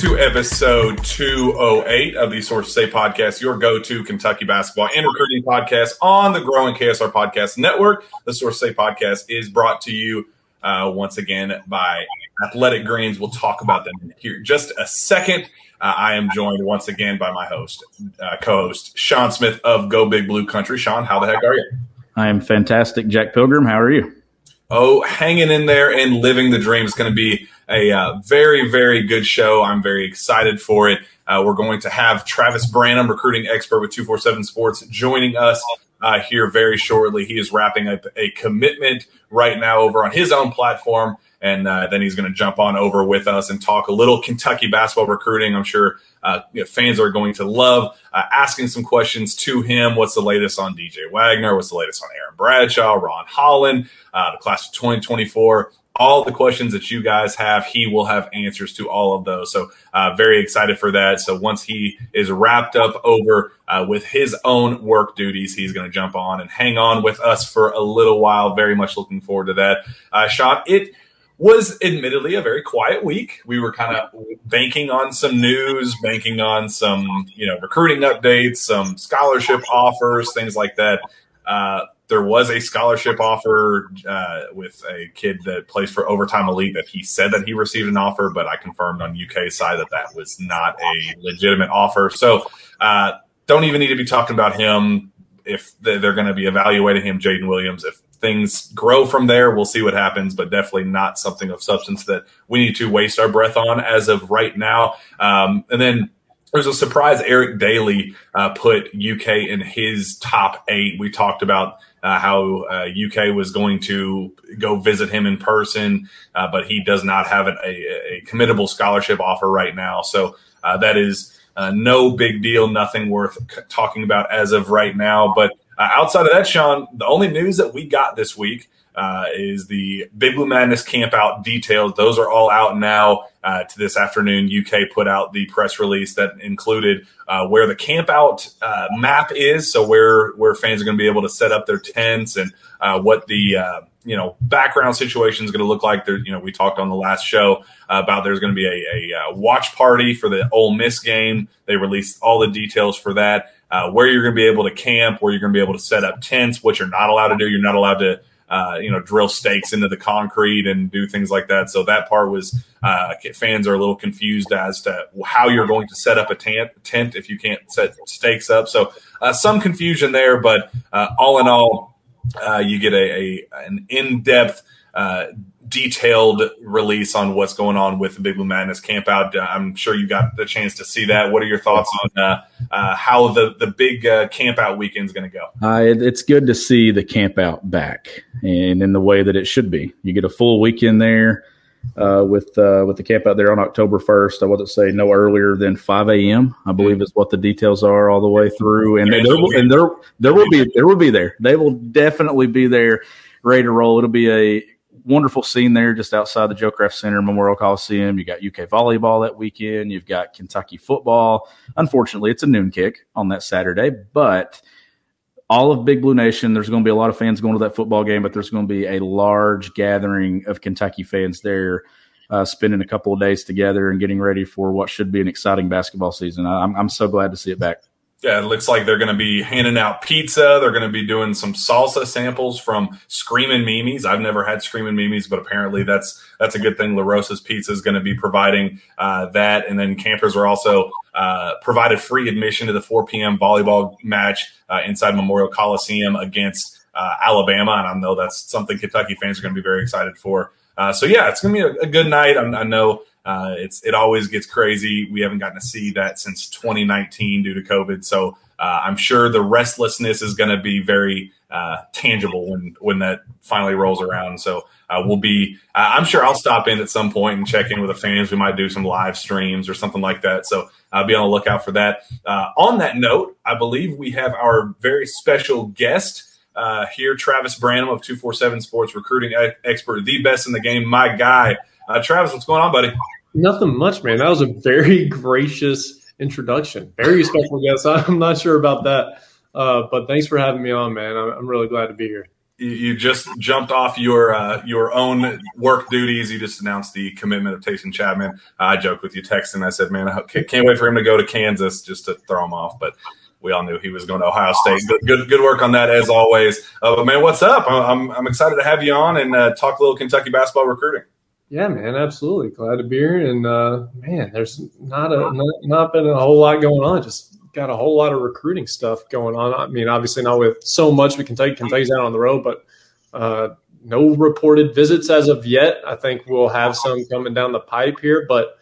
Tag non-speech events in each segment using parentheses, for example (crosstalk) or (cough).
Into episode 208 of the Sources Say podcast, your go to Kentucky basketball and recruiting podcast on the growing KSR Podcast Network. The Sources Say podcast is brought to you uh, once again by Athletic Greens. We'll talk about them here in just a second. Uh, I am joined once again by my host, uh, co host, Shawn Smith of Go Big Blue Country. Shawn, how the heck are you? I am fantastic, Jack Pilgrim. How are you? Oh, hanging in there and living the dream. is going to be a uh, very, very good show. I'm very excited for it. Uh, we're going to have Travis Branham, recruiting expert with 247 Sports, joining us uh, here very shortly. He is wrapping up a commitment right now over on his own platform. And uh, then he's going to jump on over with us and talk a little Kentucky basketball recruiting. I'm sure uh, you know, fans are going to love uh, asking some questions to him. What's the latest on DJ Wagner? What's the latest on Aaron Bradshaw, Ron Holland, the class of 2024? All the questions that you guys have, he will have answers to all of those. So, uh, very excited for that. So, once he is wrapped up over uh, with his own work duties, he's going to jump on and hang on with us for a little while. Very much looking forward to that. Uh, Shawn, it was admittedly a very quiet week. We were kind of banking on some news, banking on some, you know, recruiting updates, some scholarship offers, things like that. Uh, there was a scholarship offer uh, with a kid that plays for Overtime Elite that he said that he received an offer, but I confirmed on UK side that that was not a legitimate offer. So uh, don't even need to be talking about him if they're going to be evaluating him, Jaden Williams. If things grow from there, we'll see what happens, but definitely not something of substance that we need to waste our breath on as of right now. Um, and then there's a surprise Eric Daly uh, put UK in his top eight. We talked about uh, how uh, UK was going to go visit him in person, uh, but he does not have an, a, a committable scholarship offer right now. So uh, that is uh, no big deal, nothing worth c- talking about as of right now. But outside of that, Shawn, the only news that we got this week uh, is the Big Blue Madness camp out details. Those are all out now. Uh, to this afternoon, UK put out the press release that included uh, where the camp out uh, map is, so where where fans are going to be able to set up their tents and uh, what the uh, you know background situation is going to look like. There, you know, we talked on the last show about there's going to be a, a, watch party for the Ole Miss game. They released all the details for that. Uh, where you're going to be able to camp, where you're going to be able to set up tents, what you're not allowed to do. You're not allowed to uh, you know, drill stakes into the concrete and do things like that. So that part was uh, fans are a little confused as to how you're going to set up a tent, tent if you can't set stakes up. So uh, some confusion there, but uh, all in all, uh, you get a, a an in depth. Detailed release on what's going on with the Big Blue Madness camp out. Uh, I'm sure you got the chance to see that. What are your thoughts on uh, uh, how the the big uh, camp out weekend is going to go? Uh, it, it's good to see the camp out back and in the way that it should be. You get a full weekend there uh, with with the camp out there on October 1st. I wasn't say no earlier than 5 a.m. I believe is what the details are all the way through. And there, will, and there there will be there will be there. They will definitely be there, ready to roll. It'll be a wonderful scene there just outside the Joe Craft Center Memorial Coliseum. You got UK volleyball that weekend. You've got Kentucky football. Unfortunately, it's a noon kick on that Saturday, but all of Big Blue Nation, there's going to be a lot of fans going to that football game, but there's going to be a large gathering of Kentucky fans there. Uh, spending a couple of days together and getting ready for what should be an exciting basketball season. I'm, I'm so glad to see it back. Yeah, it looks like they're going to be handing out pizza. They're going to be doing some salsa samples from Screaming Mimi's. I've never had Screaming Mimi's, but apparently that's that's a good thing. La Rosa's Pizza is going to be providing uh, that, and then campers are also uh, provided free admission to the 4 p.m. volleyball match uh, inside Memorial Coliseum against uh, Alabama, and I know that's something Kentucky fans are going to be very excited for. Uh, so yeah, it's going to be a, a, good night. I, I know uh, it's it always gets crazy. We haven't gotten to see that since 2019 due to COVID. So uh, I'm sure the restlessness is going to be very uh, tangible when when that finally rolls around. So uh, we'll be. Uh, I'm sure I'll stop in at some point and check in with the fans. We might do some live streams or something like that. So I'll be on the lookout for that. Uh, on that note, I believe we have our very special guest. here, Travis Branham of 247 Sports Recruiting Expert, the best in the game, my guy. Uh, Travis, what's going on, buddy? Nothing much, man. That was a very (laughs) gracious introduction. Very special guest. (laughs) I'm not sure about that, uh, but thanks for having me on, man. I'm, I'm really glad to be here. You, just jumped off your uh, your own work duties. You just announced the commitment of Taison Chatman. I joked with you, texting. I said, "Man, I can't wait for him to go to Kansas just to throw him off." But we all knew he was going to Ohio State. Good, good, good work on that as always. Uh, but man, what's up? I'm, I'm excited to have you on and uh, talk a little Kentucky basketball recruiting. Yeah, man, absolutely. Glad to be here. And uh, man, there's not a not, not been a whole lot going on. Just got a whole lot of recruiting stuff going on. I mean, obviously not with so much with Kentucky. Kentucky's out on the road, but uh, no reported visits as of yet. I think we'll have some coming down the pipe here, but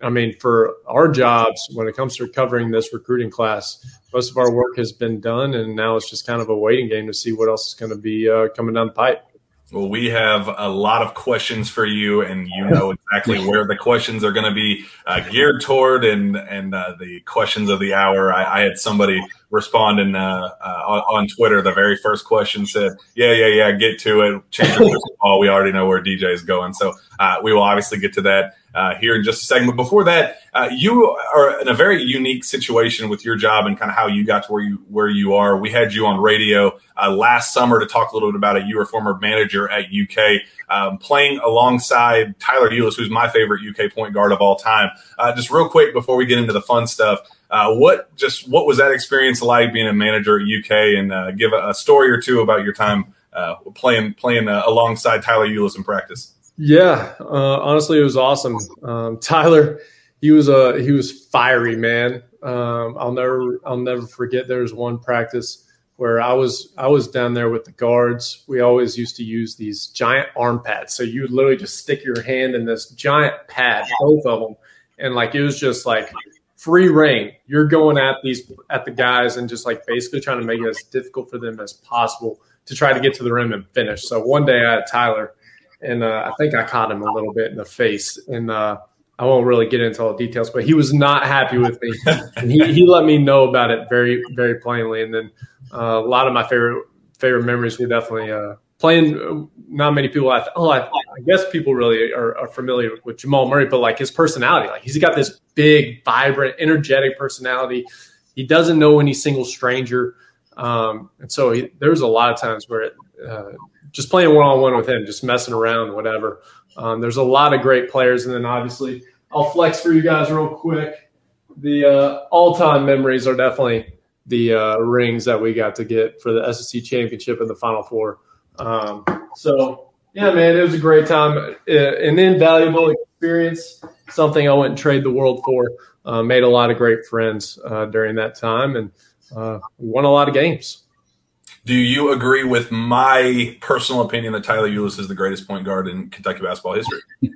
I mean, for our jobs, when it comes to covering this recruiting class, most of our work has been done, and now it's just kind of a waiting game to see what else is going to be uh, coming down the pipe. Well, we have a lot of questions for you, and you know exactly where the questions are going to be uh, geared toward, and and uh, the questions of the hour. I, I had somebody responding uh, uh on, Twitter. The very first question said, "Yeah, yeah, yeah, get to it. Change your ball. We already know where DJ is going." So uh, we will obviously get to that uh, here in just a second. But before that, uh, you are in a very unique situation with your job and kind of how you got to where you where you are. We had you on radio uh, last summer to talk a little bit about it. You were former manager at UK, um, playing alongside Tyler Ulis, who's my favorite UK point guard of all time. Just real quick before we get into the fun stuff. Uh, what just what was that experience like being a manager at UK and uh, give a, a, story or two about your time playing playing alongside Tyler Ulis in practice? Yeah, uh, honestly, it was awesome. Um, Tyler, he was a he was fiery man. Um, I'll never I'll never forget. There was one practice where I was I was down there with the guards. We always used to use these giant arm pads. So you would literally just stick your hand in this giant pad, both of them, and like it was just like free reign. You're going at these at the guys and just like basically trying to make it as difficult for them as possible to try to get to the rim and finish. So one day I had Tyler and uh, I think I caught him a little bit in the face. And uh, I won't really get into all the details, but he was not happy with me. and he, he let me know about it very, very plainly. And then uh, a lot of my favorite favorite memories were definitely uh, playing. Not many people. I oh, I, I, guess people really are, are, familiar with Jamal Murray, but like his personality, like he's got this big, vibrant, energetic personality. He doesn't know any single stranger, um, and so he, there's a lot of times where it, uh, just playing one on one with him, just messing around, whatever. Um, there's a lot of great players, and then obviously I'll flex for you guys real quick. The uh, all time memories are definitely the uh, rings that we got to get for the SEC championship and the Final Four. Um, so yeah, man, it was a great time, uh, an invaluable experience. Something I wouldn't trade the world for. Uh, made a lot of great friends uh, during that time, and uh, won a lot of games. Do you agree with my personal opinion that Tyler Ulis is the greatest point guard in Kentucky basketball history? (laughs)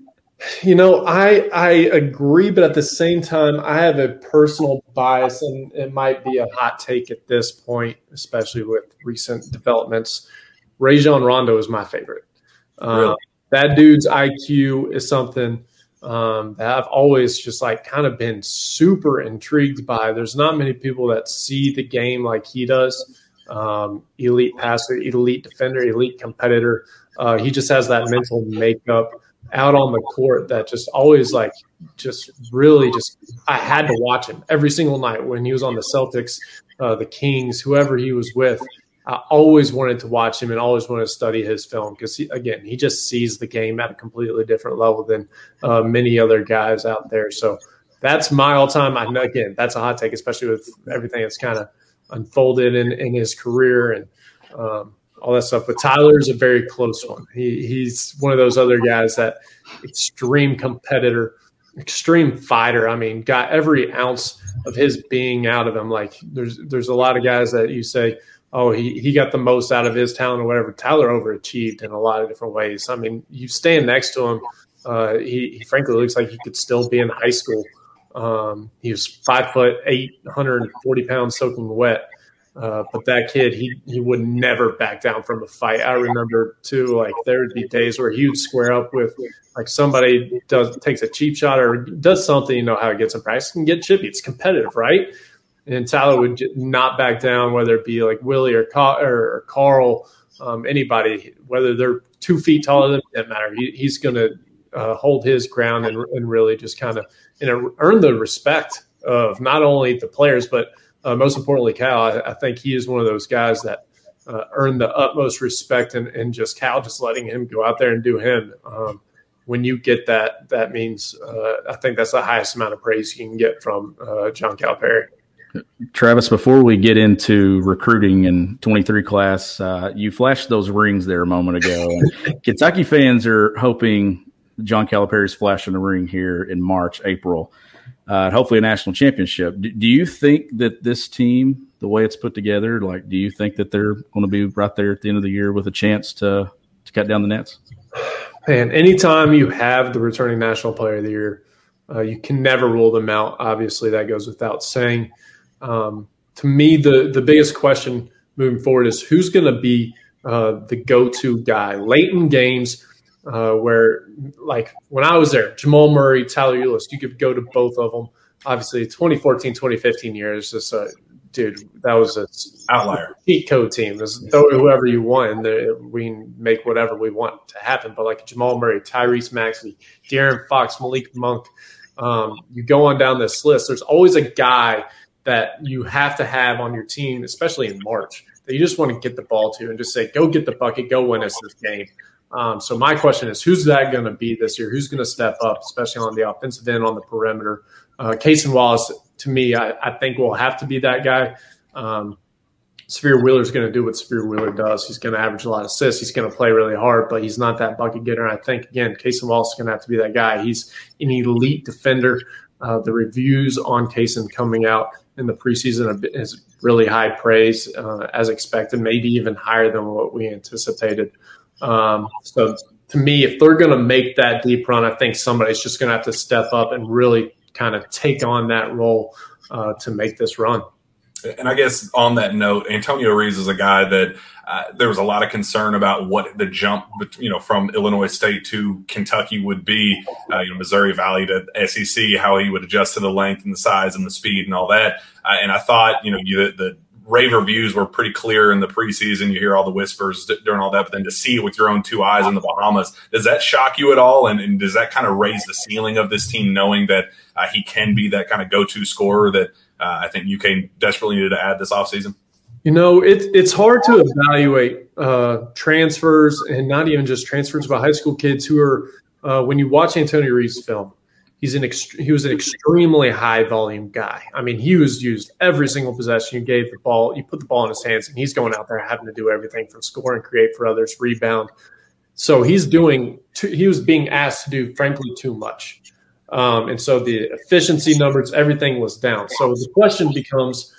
You know, I I agree, but at the same time, I have a personal bias, and it might be a hot take at this point, especially with recent developments. Rajon Rondo is my favorite. Um, really? that dude's IQ is something um, that I've always just like kind of been super intrigued by. There's not many people that see the game like he does um, elite passer, elite defender, elite competitor. Uh, he just has that mental makeup out on the court that just always like just really just I had to watch him every single night when he was on the Celtics, uh, the Kings, whoever he was with. I always wanted to watch him and always wanted to study his film because again he just sees the game at a completely different level than uh, many other guys out there. So that's my all time. I know again, that's a hot take, especially with everything that's kind of unfolded in, in his career and um, all that stuff. But Tyler is a very close one. He, he's one of those other guys that extreme competitor, extreme fighter. I mean, got every ounce of his being out of him. Like there's there's a lot of guys that you say, oh, he, he got the most out of his talent or whatever. Tyler overachieved in a lot of different ways. I mean, you stand next to him, uh, he, he, frankly looks like he could still be in high school. Um, he was five foot eight, 140 pounds soaking wet. Uh, but that kid, he he would never back down from a fight. I remember too, like there would be days where he would square up with like somebody does takes a cheap shot or does something, you know how it gets in practice and get chippy. It's competitive, right? And Tyler would not back down, whether it be like Willie or, or Carl, um, anybody, whether they're two feet taller than doesn't matter. He, he's going to uh, hold his ground and, and really just kind of know earn the respect of not only the players but uh, most importantly Cal. I, I, think he is one of those guys that uh, earned the utmost respect and, and just Cal just letting him go out there and do him. Um, when you get that, that means uh, I think that's the highest amount of praise you can get from uh, John Calipari. Travis, before we get into recruiting in 23 class, uh, you flashed those rings there a moment ago. (laughs) Kentucky fans are hoping John Calipari's flash in the ring here in March, April, uh, hopefully a national championship. Do, do, you think that this team, the way it's put together, like, do you think that they're going to be right there at the end of the year with a chance to to cut down the nets? And anytime you have the returning national player of the year, uh, you can never rule them out. Obviously, that goes without saying. Um, to me, the the biggest question moving forward is who's going to be uh, the go to guy late in games uh, where like when I was there, Jamal Murray, Tyler Ulis, you could go to both of them. Obviously, 2014, 2015 years, just a dude, that was an outlier cheat code team. Just throw whoever you want, and we make whatever we want to happen. But like Jamal Murray, Tyrese Maxey, De'Aaron Fox, Malik Monk, um, you go on down this list. There's always a guy that you have to have on your team, especially in March, that you just want to get the ball to and just say, "Go get the bucket, go win us this game." Um, so my question is, who's that going to be this year? Who's going to step up, especially on the offensive end, on the perimeter? Uh, Wallace, to me, I, I, think will have to be that guy. Um, Wheeler is going to do what Sahvir Wheeler does. He's going to average a lot of assists. He's going to play really hard, but he's not that bucket getter. I think again, Cason Wallace is going to have to be that guy. He's an elite defender. Uh, the reviews on Cason coming out in the preseason is really high praise, uh, as expected, maybe even higher than what we anticipated. Um, so to me, if they're going to make that deep run, I think somebody's just going to have to step up and really kind of take on that role uh, to make this run. And I guess on that note, Antonio Reeves is a guy that uh, there was a lot of concern about what the jump, you know, from Illinois State to Kentucky would be. Uh, you know, Missouri Valley to SEC, how he would adjust to the length and the size and the speed and all that. Uh, and I thought, you know, you, the, the rave reviews were pretty clear in the preseason. You hear all the whispers during all that, but then to see it with your own two eyes in the Bahamas, does that shock you at all? And, and does that kind of raise the ceiling of this team, knowing that uh, he can be that kind of go-to scorer that uh, I think UK desperately needed to add this offseason? You know, it, it's hard to evaluate uh, transfers and not even just transfers, but high school kids who are, uh, when you watch Antonio Reeves' film, He's an ext- he was an extremely high volume guy. I mean, he was used every single possession. You gave the ball, you put the ball in his hands, and he's going out there having to do everything from score and create for others, rebound. So he's doing. Too, he was being asked to do, frankly, too much, um, and so the efficiency numbers, everything was down. So the question becomes: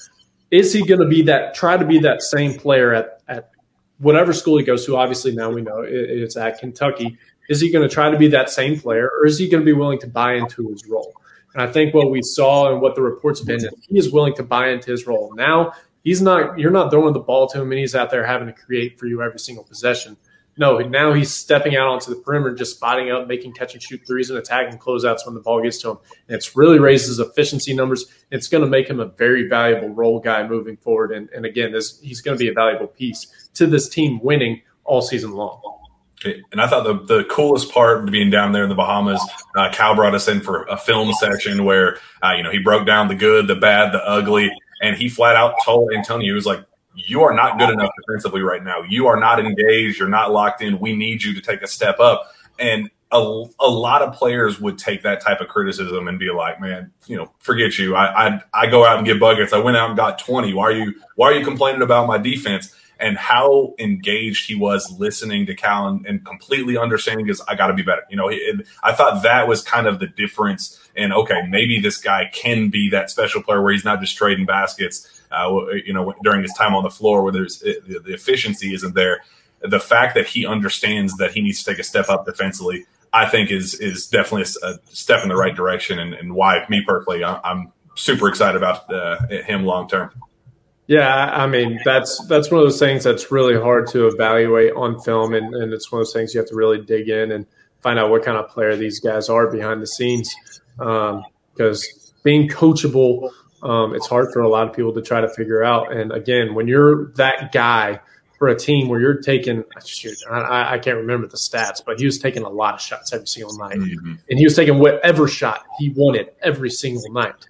Is he going to be that? Try to be that same player at at whatever school he goes to. Obviously, now we know it's at Kentucky is he going to try to be that same player, or is he going to be willing to buy into his role? And I think what we saw and what the reports have been is he is willing to buy into his role. Now he's not. You're not throwing the ball to him, and he's out there having to create for you every single possession. No, now he's stepping out onto the perimeter, just spotting up, making catch and shoot threes and attacking closeouts when the ball gets to him. And it's really raises efficiency numbers. It's going to make him a very valuable role guy moving forward. And, and again, this, he's going to be a valuable piece to this team winning all season long. And I thought the, the coolest part being down there in the Bahamas, uh, Cal brought us in for a film section where, uh, you know, he broke down the good, the bad, the ugly, and he flat out told Antonio, he was like, you are not good enough defensively right now. You are not engaged. You're not locked in. We need you to take a step up. And a, a lot of players would take that type of criticism and be like, man, you know, forget you. I, I, I go out and get buckets. I went out and got 20. Why are you, why are you complaining about my defense? And how engaged he was listening to Cal and, and completely understanding is I got to be better. You know, I thought that was kind of the difference. And okay, maybe this guy can be that special player where he's not just trading baskets. Uh, you know, during his time on the floor, where there's the efficiency isn't there. The fact that he understands that he needs to take a step up defensively I think is is definitely a, step in the right direction, and, and why me personally, I'm super excited about uh, him long term. Yeah, I mean that's that's one of those things that's really hard to evaluate on film, and, and it's one of those things you have to really dig in and find out what kind of player these guys are behind the scenes. Because um, being coachable, um, it's hard for a lot of people to try to figure out. And again, when you're that guy for a team where you're taking shoot, I, I, can't remember the stats, but he was taking a lot of shots every single night, mm-hmm. and he was taking whatever shot he wanted every single night.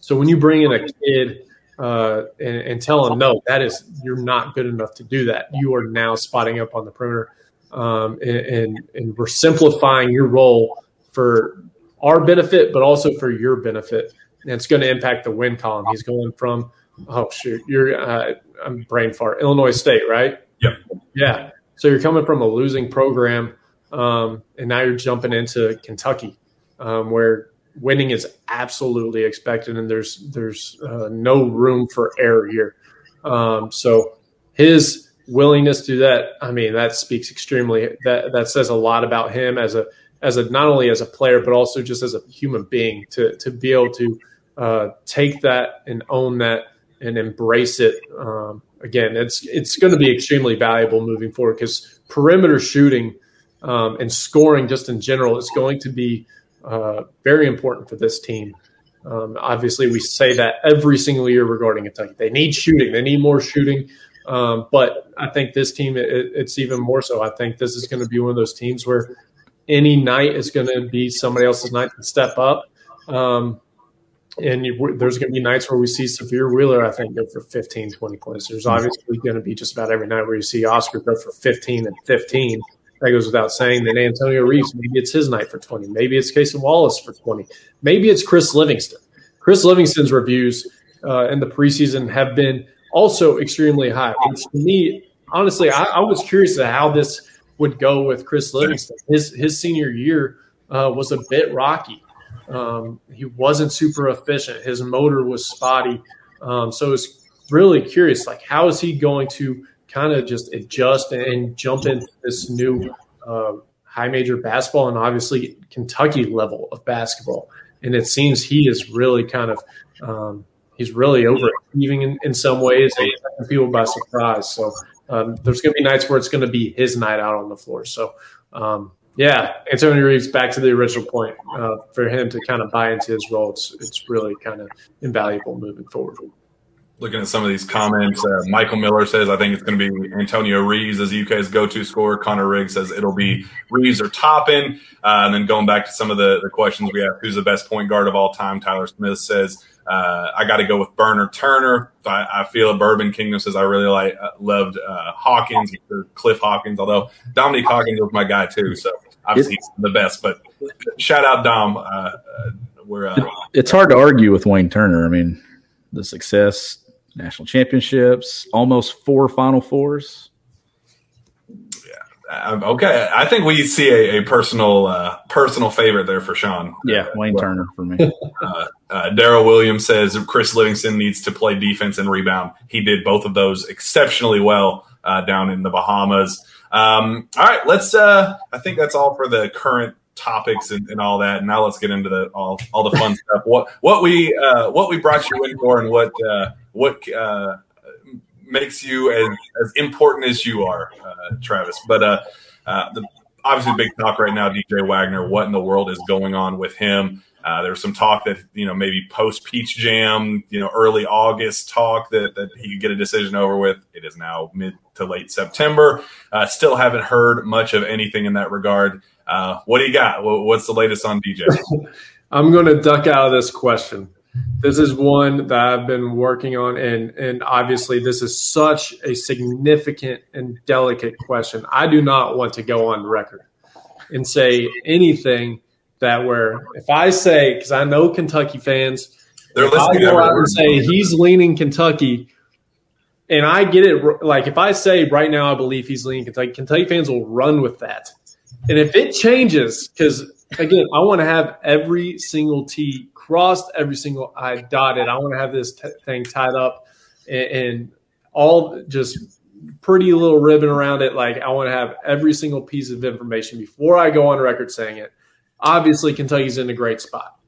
So when you bring in a kid uh, and, and, tell him no, that is you're not good enough to do that. You are now spotting up on the perimeter, um, and, and, and we're simplifying your role for our benefit, but also for your benefit. And it's going to impact the win column. He's going from oh shoot, you're uh, I'm brain fart. Illinois State, right? Yep. Yeah. So you're coming from a losing program, um, and now you're jumping into Kentucky, um, where winning is absolutely expected, and there's there's uh, no room for error here. Um, so his willingness to do that, I mean, that speaks extremely. That that says a lot about him as a as a not only as a player but also just as a human being to to be able to uh, take that and own that and embrace it. Um, again, it's it's going to be extremely valuable moving forward because perimeter shooting um, and scoring just in general is going to be uh, very important for this team. Um, obviously, we say that every single year regarding Kentucky. They need shooting. They need more shooting. Um, but I think this team, it, it's even more so. I think this is going to be one of those teams where any night is going to be somebody else's night to step up. Um, and you, there's going to be nights where we see Sahvir Wheeler, I think, go for 15, 20 points. There's obviously going to be just about every night where you see Oscar go for 15 and 15. That goes without saying. Then Antonio Reeves, maybe it's his night for 20. Maybe it's Casey Wallace for 20. Maybe it's Chris Livingston. Chris Livingston's reviews uh, in the preseason have been also extremely high, which to me, honestly, I, I was curious to how this would go with Chris Livingston. His, his senior year uh, was a bit rocky. Um, he wasn't super efficient. His motor was spotty. Um, so it's really curious, like how is he going to kind of just adjust and jump into this new uh, high major basketball and obviously Kentucky level of basketball. And it seems he is really kind of um, he's really overachieving in, in some ways and people by surprise. So um, there's going to be nights where it's going to be his night out on the floor. So um, yeah, Antonio Reeves. Back to the original point, uh, for him to kind of buy into his role, it's it's really kind of invaluable moving forward. Looking at some of these comments, uh, Michael Miller says, "I think it's going to be Antonio Reeves as UK's go-to scorer." Connor Riggs says it'll be Reeves or Toppin. Uh, and then going back to some of the, the questions we have, who's the best point guard of all time? Tyler Smith says, uh, I got to go with Burner Turner. I, I, feel a Bourbon Kingdom says I really like uh, loved uh, Hawkins or Cliff Hawkins, although Dominique Hawkins was my guy too. So obviously he's the best. But shout out Dom. Uh, uh, we're uh, it's hard to argue with Wayne Turner. I mean, the success, national championships, almost four Final Fours. Um, okay, I think we see a, a personal uh, personal favorite there for Shawn. Yeah, Wayne Turner for me. Uh, uh, Daryl Williams says Chris Livingston needs to play defense and rebound. He did both of those exceptionally well uh, down in the Bahamas. Um, all right, let's. Uh, I think that's all for the current topics and, and, all that. Now let's get into the all all the fun (laughs) stuff. What what we uh, what we brought you in for, and what what makes you as, as important as you are, uh, Travis. But uh, uh, the obviously big talk right now, DJ Wagner. What in the world is going on with him? Uh, there was some talk that you know maybe post Peach Jam, you know, early August talk that that he could get a decision over with. It is now mid to late September. Uh, still haven't heard much of anything in that regard. Uh, what do you got? What's the latest on DJ? (laughs) I'm going to duck out of this question this is one that I've been working on, and and obviously this is such a significant and delicate question. I do not want to go on record and say anything that where if I say because I know Kentucky fans, They're if I listening. go out and say he's leaning Kentucky, and I get it. Like if I say right now, I believe he's leaning Kentucky. Kentucky fans will run with that, and if it changes, because again, I want to have every single T crossed, every single I dotted. I want to have this t- thing tied up, and, and all just pretty little ribbon around it. Like I want to have every single piece of information before I go on record saying it. Obviously, Kentucky's in a great spot.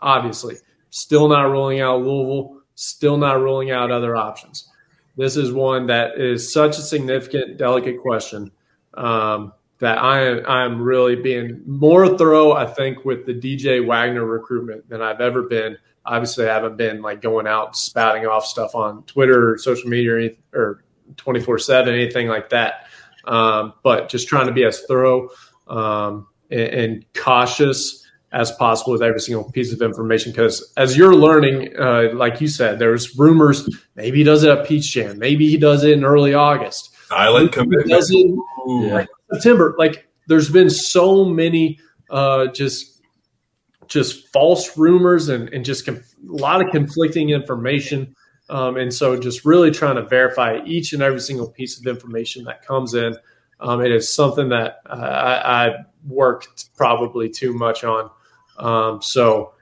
Obviously, still not ruling out Louisville. Still not ruling out other options. This is one that is such a significant, delicate question um, that I am I'm really being more thorough. I think with the DJ Wagner recruitment than I've ever been. Obviously, I haven't been like going out spouting off stuff on Twitter or social media or 24 7, anything like that. Um, but just trying to be as thorough um, and, and cautious as possible with every single piece of information. Because as you're learning, uh, like you said, there's rumors. Maybe he does it at Peach Jam. Maybe he does it in early August. Silent Maybe commitment. does it Ooh. Yeah. September. Like there's been so many uh, just just false rumors and, and just conf- a lot of conflicting information. Um, and so just really trying to verify each and every single piece of information that comes in. Um, it is something that uh, I, I worked probably too much on. Um, so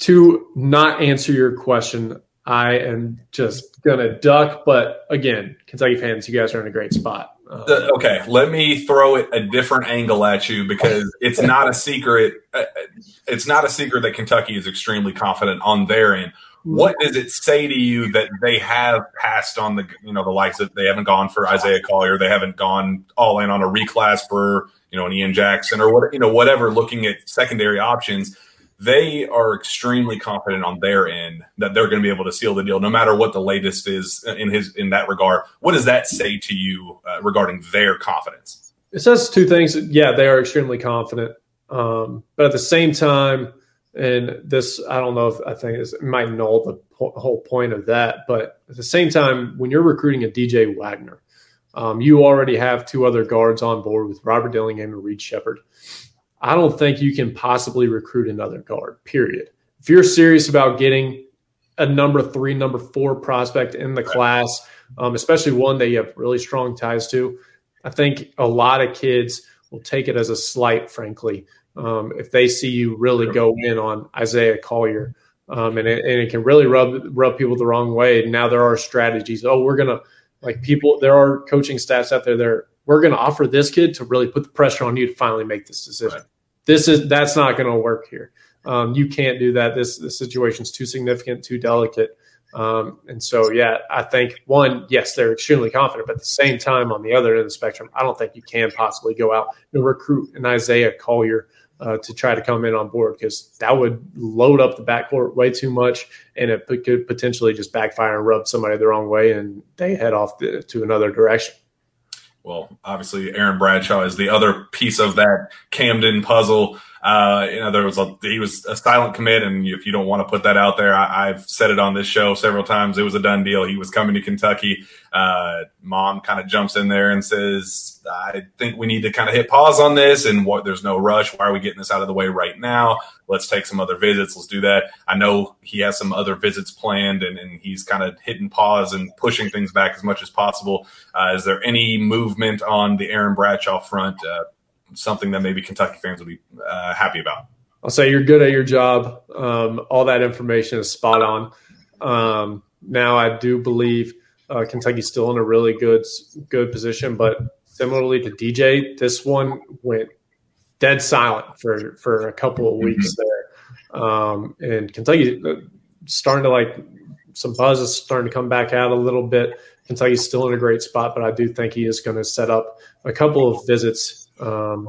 to not answer your question, I am just gonna duck. But again, Kentucky fans, you guys are in a great spot. Uh, The- okay, let me throw it a different angle at you because (laughs) it's not a secret. uh, It's not a secret that Kentucky is extremely confident on their end. What does it say to you that they have passed on the you know the likes that they haven't gone for Isaiah Collier, they haven't gone all in on a reclass for you know an Ian Jackson or what you know whatever, looking at secondary options. They are extremely confident on their end that they're going to be able to seal the deal, no matter what the latest is in his in that regard. What does that say to you uh, regarding their confidence? It says two things. Yeah, they are extremely confident, um, but at the same time, and this I don't know if I think this might null the po- whole point of that. But at the same time, when you're recruiting a DJ Wagner, um, you already have two other guards on board with Robert Dillingham and Reed Sheppard. I don't think you can possibly recruit another guard. Period. If you're serious about getting a number three, number four prospect in the class, um, especially one that you have really strong ties to, I think a lot of kids will take it as a slight, frankly, um, if they see you really go in on Isaiah Collier. Um, and, it, and it can really rub rub people the wrong way. Now there are strategies. Oh, we're gonna like people. There are coaching staffs out there. There, we're gonna offer this kid to really put the pressure on you to finally make this decision. Right. This is that's not going to work here. Um, you can't do that. This this situation's too significant, too delicate. Um, and so, yeah, I think one, yes, they're extremely confident, but at the same time, on the other end of the spectrum, I don't think you can possibly go out and recruit an Isaiah Collier uh, to try to come in on board because that would load up the backcourt way too much, and it p- could potentially just backfire and rub somebody the wrong way, and they head off the, to another direction. Well, obviously, Aaron Bradshaw is the other piece of that Camden puzzle. Uh, you know, there was a he was a silent commit, and if you don't want to put that out there, I, I've said it on this show several times. It was a done deal. He was coming to Kentucky. Uh, mom kind of jumps in there and says, "I think we need to kind of hit pause on this, and what there's no rush. Why are we getting this out of the way right now? Let's take some other visits. Let's do that. I know he has some other visits planned, and, and he's kind of hitting pause and pushing things back as much as possible. Uh, is there any movement on the Aaron Bradshaw front? Uh, something that maybe Kentucky fans will be uh, happy about. I'll say you're good at your job. Um, all that information is spot on. Um, now, I do believe uh, Kentucky's still in a really good good position, but similarly to DJ, this one went dead silent for for a couple of weeks there, um, and Kentucky uh, starting to like some buzz is starting to come back out a little bit. Kentucky's still in a great spot, but I do think he is going to set up a couple of visits um,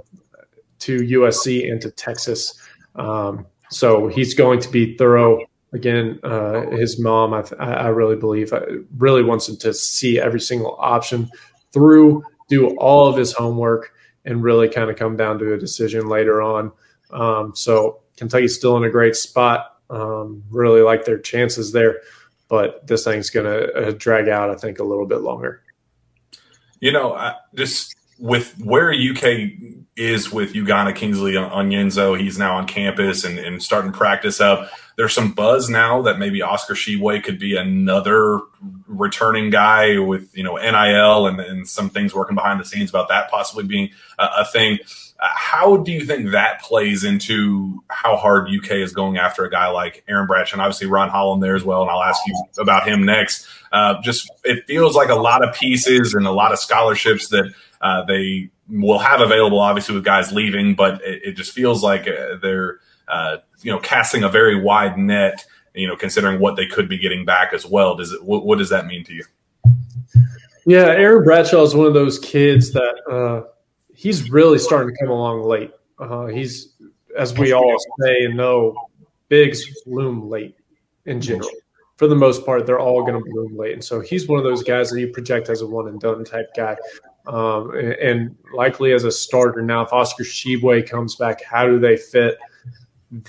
to USC and to Texas. Um, so he's going to be thorough. Again, uh, his mom, I, I really believe, uh, really wants him to see every single option through, do all of his homework, and really kind of come down to a decision later on. Um, so Kentucky's still in a great spot. Um, really like their chances there, but this thing's going to uh, drag out, I think, a little bit longer. You know, I, just with where UK is with Ugonna Kingsley Onyenso, he's now on campus and, and starting practice up. There's some buzz now that maybe Oscar Tshiebwe could be another returning guy with you know NIL and, and some things working behind the scenes about that possibly being a, a thing. Uh, how do you think that plays into how hard UK is going after a guy like Aaron Bradshaw and obviously Ron Holland there as well? And I'll ask you about him next. Uh, just it feels like a lot of pieces and a lot of scholarships that uh, they will have available, obviously with guys leaving, but it, it just feels like uh, they're uh, you know casting a very wide net. You know, considering what they could be getting back as well. Does it? What, what does that mean to you? Yeah, Aaron Bradshaw is one of those kids that uh, he's really starting to come along late. Uh, he's, as we all say and know, bigs bloom late in general. For the most part, they're all going to bloom late, and so he's one of those guys that you project as a one and done type guy, um, and, likely as a starter. Now, if Oscar Tshiebwe comes back, how do they fit?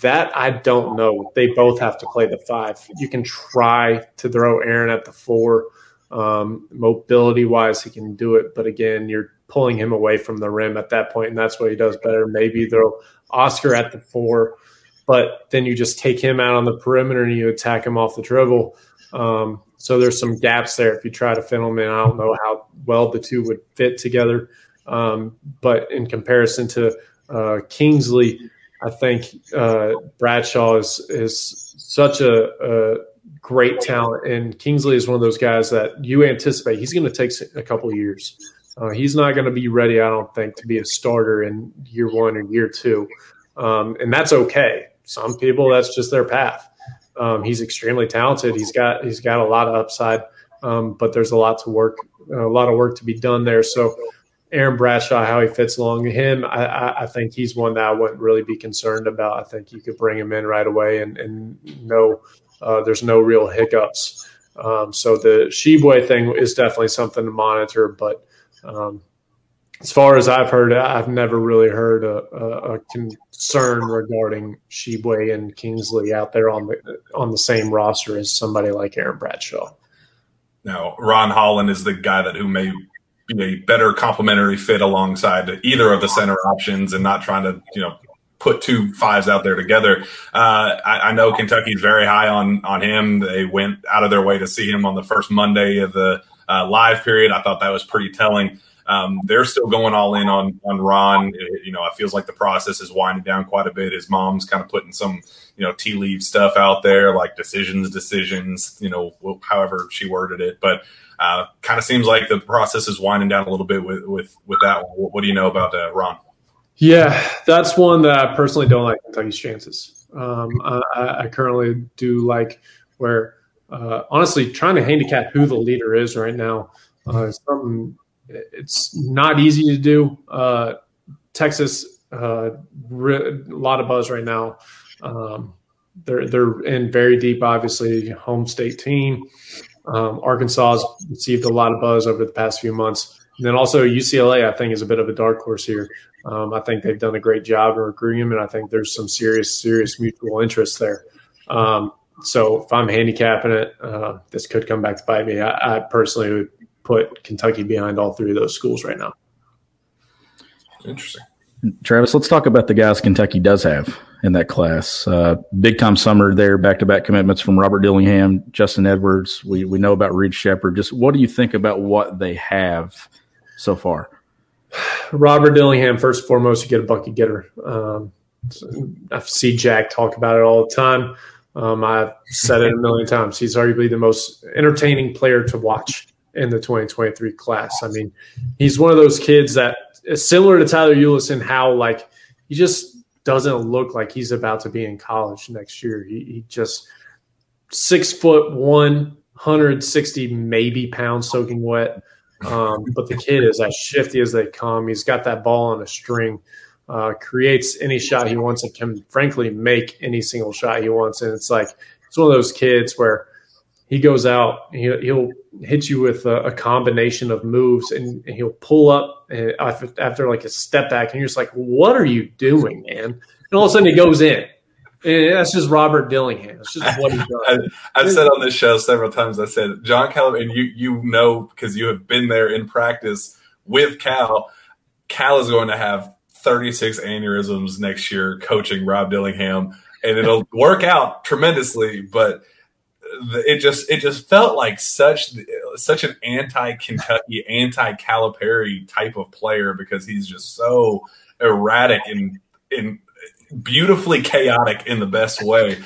That I don't know. They both have to play the five. You can try to throw Aaron at the four. Um, mobility wise, he can do it, but again, you're pulling him away from the rim at that point, and that's what he does better. Maybe throw Oscar at the four, but then you just take him out on the perimeter and you attack him off the dribble. Um, so there's some gaps there if you try to fit them in. I don't know how well the two would fit together, um, but in comparison to uh, Kingsley, I think uh, Bradshaw is is such a, a great talent, and Kingsley is one of those guys that you anticipate he's going to take a couple years. Uh, he's not going to be ready, I don't think, to be a starter in year one or year two, um, and that's okay. Some people, that's just their path. Um, he's extremely talented. He's got he's got a lot of upside, um, but there's a lot to work, a lot of work to be done there. So, Aaron Bradshaw, how he fits along him, I, I, think he's one that I wouldn't really be concerned about. I think you could bring him in right away and, and know uh, there's no real hiccups. Um, so the Tshiebwe thing is definitely something to monitor, but um, as far as I've heard, I've never really heard a, a, a concern regarding Tshiebwe and Kingsley out there on the on the same roster as somebody like Aaron Bradshaw. Now, Ron Holland is the guy that who may a better complementary fit alongside either of the center options, and not trying to you know put two fives out there together. Uh, I, I, know Kentucky's very high on on him. They went out of their way to see him on the first Monday of the uh, live period. I thought that was pretty telling. Um, they're still going all in on on Ron. It, you know, it feels like the process is winding down quite a bit. His mom's kind of putting some you know tea leaf stuff out there, like decisions, decisions. You know, however she worded it, but uh, kind of seems like the process is winding down a little bit with with with that. One. What do you know about uh, Ron? Yeah, that's one that I personally don't like Kentucky's chances. Um, I, I currently do like where uh, honestly trying to handicap who the leader is right now uh, is something it's not easy to do. Uh, Texas, uh, re- a lot of buzz right now. Um, they're they're in very deep, obviously, home state team. Um, Arkansas has received a lot of buzz over the past few months. And then also UCLA, I think, is a bit of a dark horse here. Um, I think they've done a great job in recruiting and I think there's some serious, serious mutual interest there. Um, so if I'm handicapping it, uh, this could come back to bite me. I, I personally would put Kentucky behind all three of those schools right now. Interesting. Travis, let's talk about the guys Kentucky does have in that class. Uh, big time summer there, back to back commitments from Robert Dillingham, Justin Edwards. We we know about Reed Sheppard. Just what do you think about what they have so far? Robert Dillingham, first and foremost, you get a bucket getter. Um, I see Jack talk about it all the time. Um, I've said it a million times. He's arguably the most entertaining player to watch in the 2023 class. I mean, he's one of those kids that is similar to Tyler Ulis in how like he just doesn't look like he's about to be in college next year. He, he just six foot one, 160 maybe pounds soaking wet. Um, but the kid is as shifty as they come. He's got that ball on a string, uh, creates any shot he wants, and can frankly make any single shot he wants. And it's like it's one of those kids where he goes out, he'll, hit you with a, combination of moves, and, he'll pull up uh, after, after, like a step back, and you're just like, "What are you doing, man?" And all of a sudden, he goes in. And that's just Robert Dillingham. It's just what he does. (laughs) I, have said on this show several times. I said John Calipari, and you you know because you have been there in practice with Cal. Cal is going to have 36 aneurysms next year coaching Rob Dillingham, and it'll work out tremendously. But it just it just felt like such such an anti Kentucky, anti Calipari type of player because he's just so erratic and and beautifully chaotic in the best way.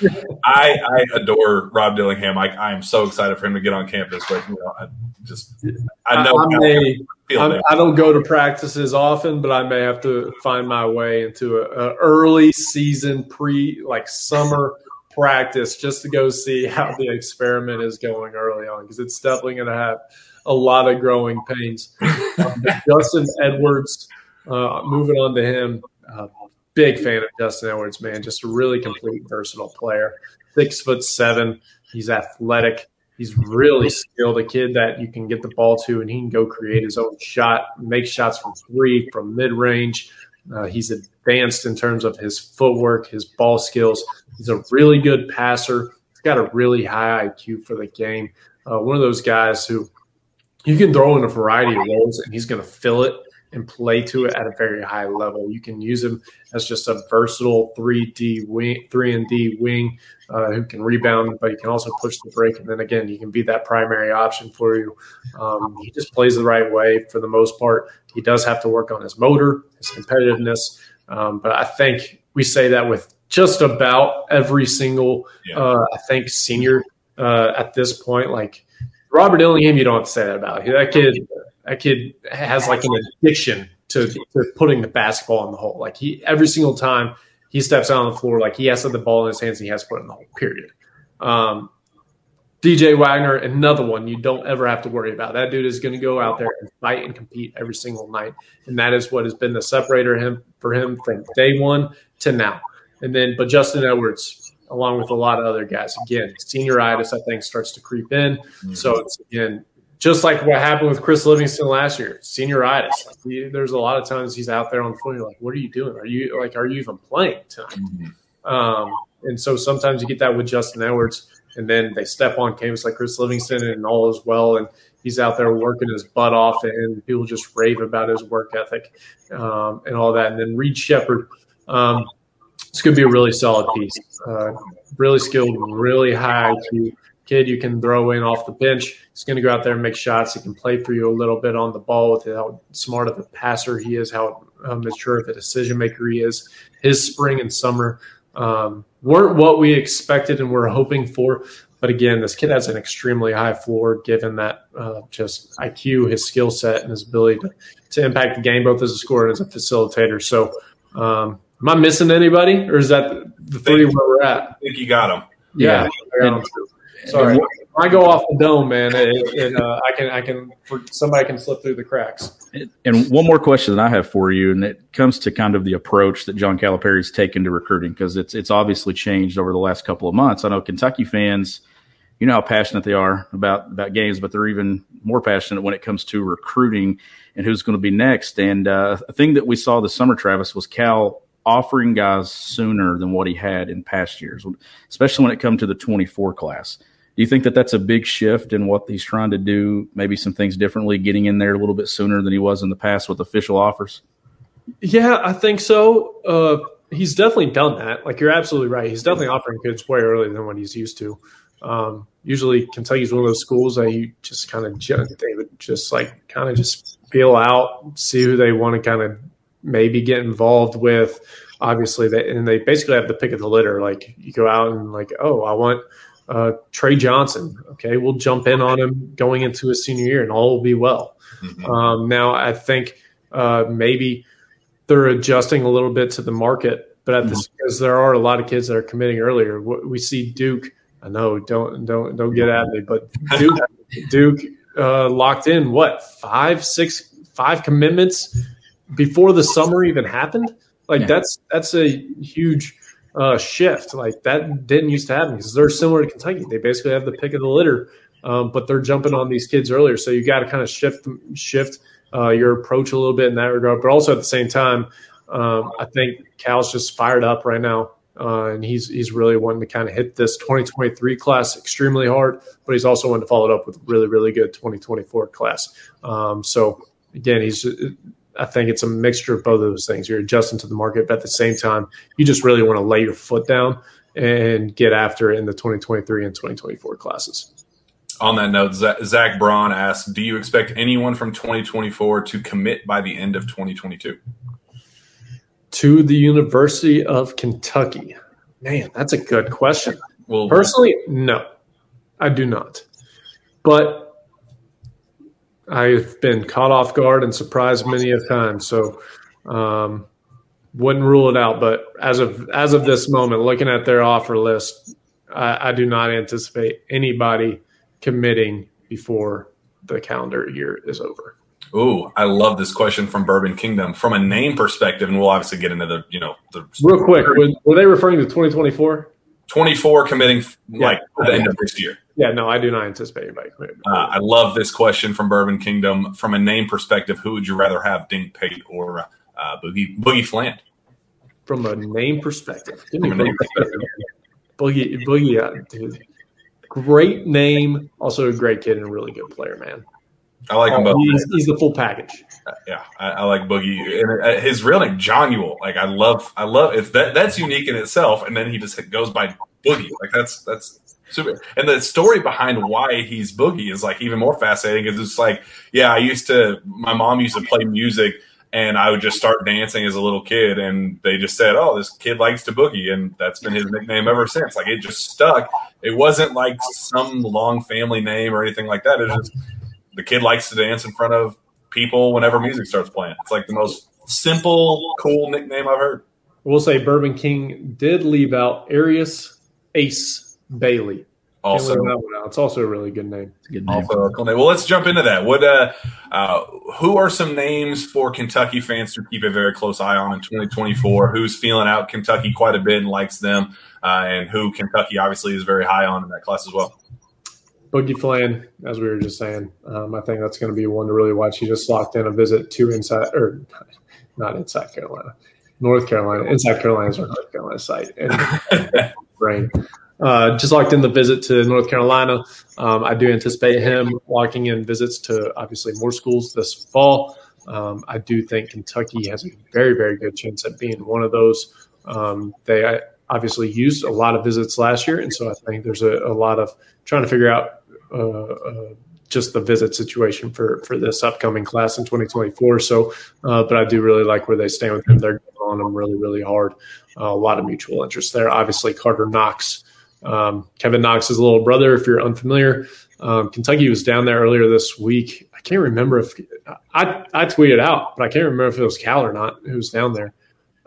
I, I adore Rob Dillingham. I, I am so excited for him to get on campus, but you know, I just I know I, may, I, don't go to practices often, but I may have to find my way into a, a early season pre like summer practice just to go see how the experiment is going early on because it's definitely going to have a lot of growing pains. Um, Justin Edwards, uh, moving on to him, uh, big fan of Justin Edwards, man. Just a really complete, versatile player. Six foot seven. He's athletic. He's really skilled. A kid that you can get the ball to, and he can go create his own shot, make shots from three, from mid range. Uh, he's advanced in terms of his footwork, his ball skills. He's a really good passer. He's got a really high IQ for the game. Uh, one of those guys who you can throw in a variety of roles, and he's going to fill it and play to it at a very high level. You can use him as just a versatile three D wing, three and D wing uh, who can rebound, but he can also push the break. And then again, he can be that primary option for you. Um, he just plays the right way for the most part. He does have to work on his motor, his competitiveness, um, but I think we say that with just about every single, yeah. uh, I think, senior uh, at this point. Like Robert Dillingham, you don't have to say that about. That kid that kid has like an addiction to, to putting the basketball in the hole. Like he every single time he steps out on the floor, like he has to have the ball in his hands and he has to put it in the hole. Period. Um, DJ Wagner, another one you don't ever have to worry about. That dude is going to go out there and fight and compete every single night, and that is what has been the separator him for him from day one to now. And then, but Justin Edwards, along with a lot of other guys, again, senioritis I think starts to creep in. Mm-hmm. So it's again just like what happened with Chris Livingston last year, senioritis. Like he, there's a lot of times he's out there on the floor. You're like, what are you doing? Are you like, are you even playing tonight? Mm-hmm. Um, and so sometimes you get that with Justin Edwards, and then they step on campus like Chris Livingston, and all is well, and he's out there working his butt off, and people just rave about his work ethic um, and all that. And then Reed Sheppard, um, it's going to be a really solid piece. Uh, really skilled, really high IQ kid you can throw in off the bench. He's going to go out there and make shots. He can play for you a little bit on the ball with how smart of a passer he is, how mature of a decision maker he is. His spring and summer um, weren't what we expected and we're hoping for. But again, this kid has an extremely high floor given that uh, just IQ, his skill set, and his ability to, to, impact the game both as a scorer and as a facilitator. So, um, am I missing anybody, or is that the three where we're at? I think you got him. Yeah. yeah. Sorry, I go off the dome, man, and, uh, I can I can somebody can slip through the cracks. And one more question that I have for you, and it comes to kind of the approach that John Calipari's taken to recruiting because it's it's obviously changed over the last couple of months. I know Kentucky fans, you know how passionate they are about about games, but they're even more passionate when it comes to recruiting and who's going to be next. And uh, a thing that we saw this summer, Travis, was Cal offering guys sooner than what he had in past years, especially when it come to the 24 class. Do you think that that's a big shift in what he's trying to do? Maybe some things differently, getting in there a little bit sooner than he was in the past with official offers. Yeah, I think so. Uh, he's definitely done that. Like you're absolutely right. He's definitely offering kids way earlier than what he's used to. Um, usually, Kentucky's one of those schools that you just kind of they would just like kind of just feel out, see who they want to kind of maybe get involved with. Obviously, they and they basically have the pick of the litter. Like you go out and like, oh, I want uh, Tre Johnson. Okay, we'll jump in on him going into his senior year, and all will be well. Mm-hmm. Um, now, I think uh, maybe they're adjusting a little bit to the market, but at mm-hmm. this because there are a lot of kids that are committing earlier. We see Duke. I know, don't don't don't get at me, but Duke (laughs) Duke uh, locked in what five, six, five commitments before the summer even happened. Like yeah. that's that's a huge uh, shift. Like that didn't used to happen because they're similar to Kentucky. They basically have the pick of the litter, um, but they're jumping on these kids earlier. So you got to kind of shift shift uh, your approach a little bit in that regard. But also at the same time, um, I think Cal's just fired up right now. Uh, and he's he's really wanting to kind of hit this 2023 class extremely hard, but he's also wanting to follow it up with really really good 2024 class. Um, so again, he's I think it's a mixture of both of those things. You're adjusting to the market, but at the same time, you just really want to lay your foot down and get after it in the 2023 and 2024 classes. On that note, Zach Braun asks, "Do you expect anyone from 2024 to commit by the end of 2022?" To the University of Kentucky. Man, that's a good question. Well, Personally, no, I do not. But I've been caught off guard and surprised many a time. So um, wouldn't rule it out. But as of as of this moment, looking at their offer list, I, I do not anticipate anybody committing before the calendar year is over. Ooh, I love this question from Bourbon Kingdom. From a name perspective, and we'll obviously get into the, you know, the Real quick, were, were they referring to 2024? 24 committing like at the end of this year. Yeah, no, I do not anticipate anybody committing. Uh, I love this question from Bourbon Kingdom. From a name perspective, who would you rather have, Dink Pate or uh, Boogie Boogie Fland? From a name perspective, a name Boogie. Boogie, Boogie, uh, dude, great name, also a great kid and a really good player, man. I like him both. He's, he's the full package. Yeah, I, I like Boogie. And uh, his real name, Johnuel. Like I love, I love it. That that's unique in itself. And then he just goes by Boogie. Like that's that's super. And the story behind why he's Boogie is like even more fascinating. Because it's like, yeah, I used to. My mom used to play music, and I would just start dancing as a little kid. And they just said, "Oh, this kid likes to boogie," and that's been his nickname ever since. Like it just stuck. It wasn't like some long family name or anything like that. It's just the kid likes to dance in front of people whenever music starts playing. It's like the most simple, cool nickname I've heard. We'll say Bourbon King did leave out Airious Ace Bailey. Also, leave that one out. It's also a really good name. It's a good name. also a cool name. Well, let's jump into that. What, uh, uh, who are some names for Kentucky fans to keep a very close eye on in 2024? Who's feeling out Kentucky quite a bit and likes them, uh, and who Kentucky obviously is very high on in that class as well? Boogie Fland, as we were just saying, um, I think that's going to be one to really watch. He just locked in a visit to inside, or (laughs) not inside Carolina, North Carolina. Inside Carolina is our North Carolina site. And (laughs) brain. Uh, just locked in the visit to North Carolina. Um, I do anticipate him locking in visits to obviously more schools this fall. Um, I do think Kentucky has a very, very good chance at being one of those. Um, they uh, obviously used a lot of visits last year, and so I think there's a, a lot of trying to figure out uh, uh, just the visit situation for for this upcoming class in 2024. So, uh, but I do really like where they stand with him. They're on them really, really hard. Uh, a lot of mutual interest there. Obviously, Carter Knox, um, Kevin Knox's little brother. If you're unfamiliar, um, Kentucky was down there earlier this week. I can't remember if I I tweeted out, but I can't remember if it was Cal or not who was down there.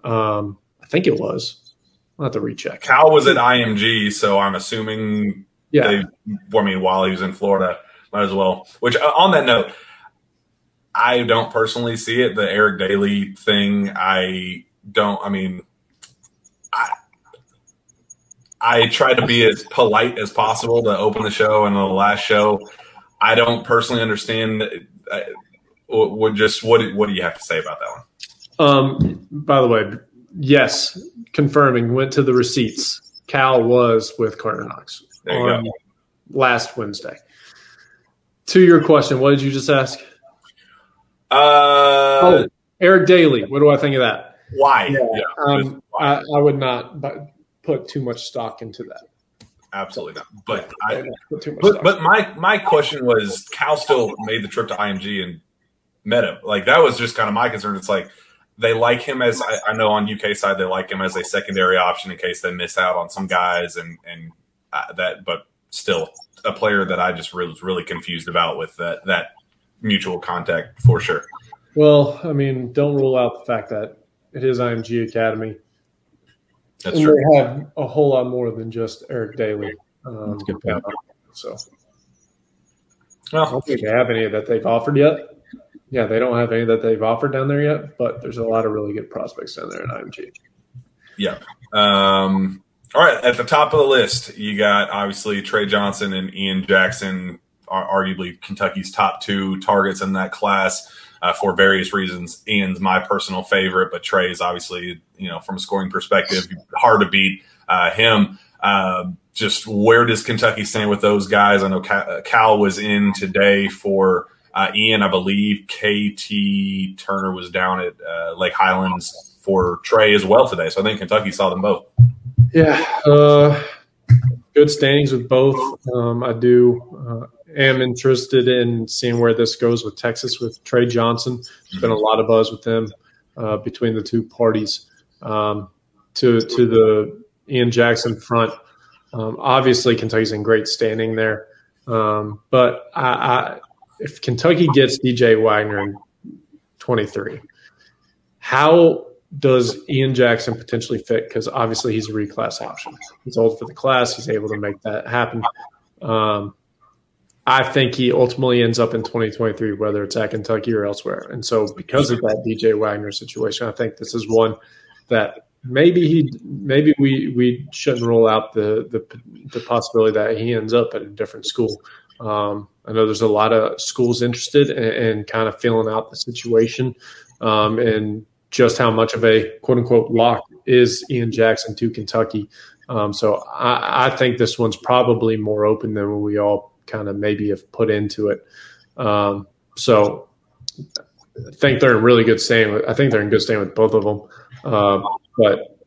Um, I think it was. I'll have to recheck. Cal was at IMG, so I'm assuming Yeah, they, I mean, while he was in Florida, might as well. Which, uh, on that note, I don't personally see it. The Eric Dailey thing, I don't. I mean, I try to be as polite as possible to open the show and the last show. I don't personally understand. uh, What just what what do you have to say about that one? Um, by the way, yes, confirming went to the receipts. Cal was with Carter Knox There you on last Wednesday. To your question, what did you just ask? Uh, oh, Eric Dailey. What do I think of that? why? Yeah, Um, I, I would not put too much stock into that. absolutely not. But I I, put too much But, stock. but my my question was, Cal still made the trip to IMG and met him. Like that was just kind of my concern. It's like they like him as I, I know on UK side they like him as a secondary option in case they miss out on some guys and and uh, that. But still, a player that I just really, was really confused about with that that mutual contact for sure. well, I mean, don't rule out the fact that it is IMG Academy. That's and true. they have a whole lot more than just Eric Dailey. Um, That's a good point. So I don't think they have any that they've offered yet. Yeah, they don't have any that they've offered down there yet, but there's a lot of really good prospects down there at IMG. Yeah. Um, all right. At the top of the list, you got obviously Tre Johnson and Ian Jackson, are arguably Kentucky's top two targets in that class uh, for various reasons. Ian's my personal favorite, but Tre is obviously, you know, from a scoring perspective, hard to beat uh, him. Uh, just where does Kentucky stand with those guys? I know Cal, Cal was in today for Uh, Ian, I believe KT Turner was down at uh, Lake Highlands for Tre as well today. So I think Kentucky saw them both. Yeah, uh, good standings with both. Um, I do uh, am interested in seeing where this goes with Texas with Tre Johnson. There's been a lot of buzz with them uh, between the two parties. Um, to to the Ian Jackson front, um, obviously Kentucky's in great standing there. Um, but I, I, if Kentucky gets DJ Wagner in 23, how does Ian Jackson potentially fit? Because obviously he's a reclass option. He's old for the class. He's able to make that happen. Um, I think he ultimately ends up in 2023, whether it's at Kentucky or elsewhere. And so, because of that DJ Wagner situation, I think this is one that maybe he, maybe we we shouldn't rule out the the, the possibility that he ends up at a different school. Um, I know there's a lot of schools interested in, in kind of feeling out the situation um, and just how much of a quote unquote lock is Ian Jackson to Kentucky. Um, so I, I, think this one's probably more open than we all kind of maybe have put into it. Um, so I think they're in really good standing. I think they're in good standing with both of them, um, but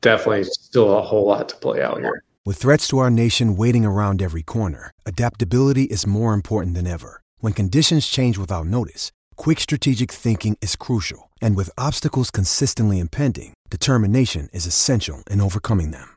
definitely still a whole lot to play out here. With threats to our nation waiting around every corner, adaptability is more important than ever. When conditions change without notice, quick strategic thinking is crucial. And with obstacles consistently impending, determination is essential in overcoming them.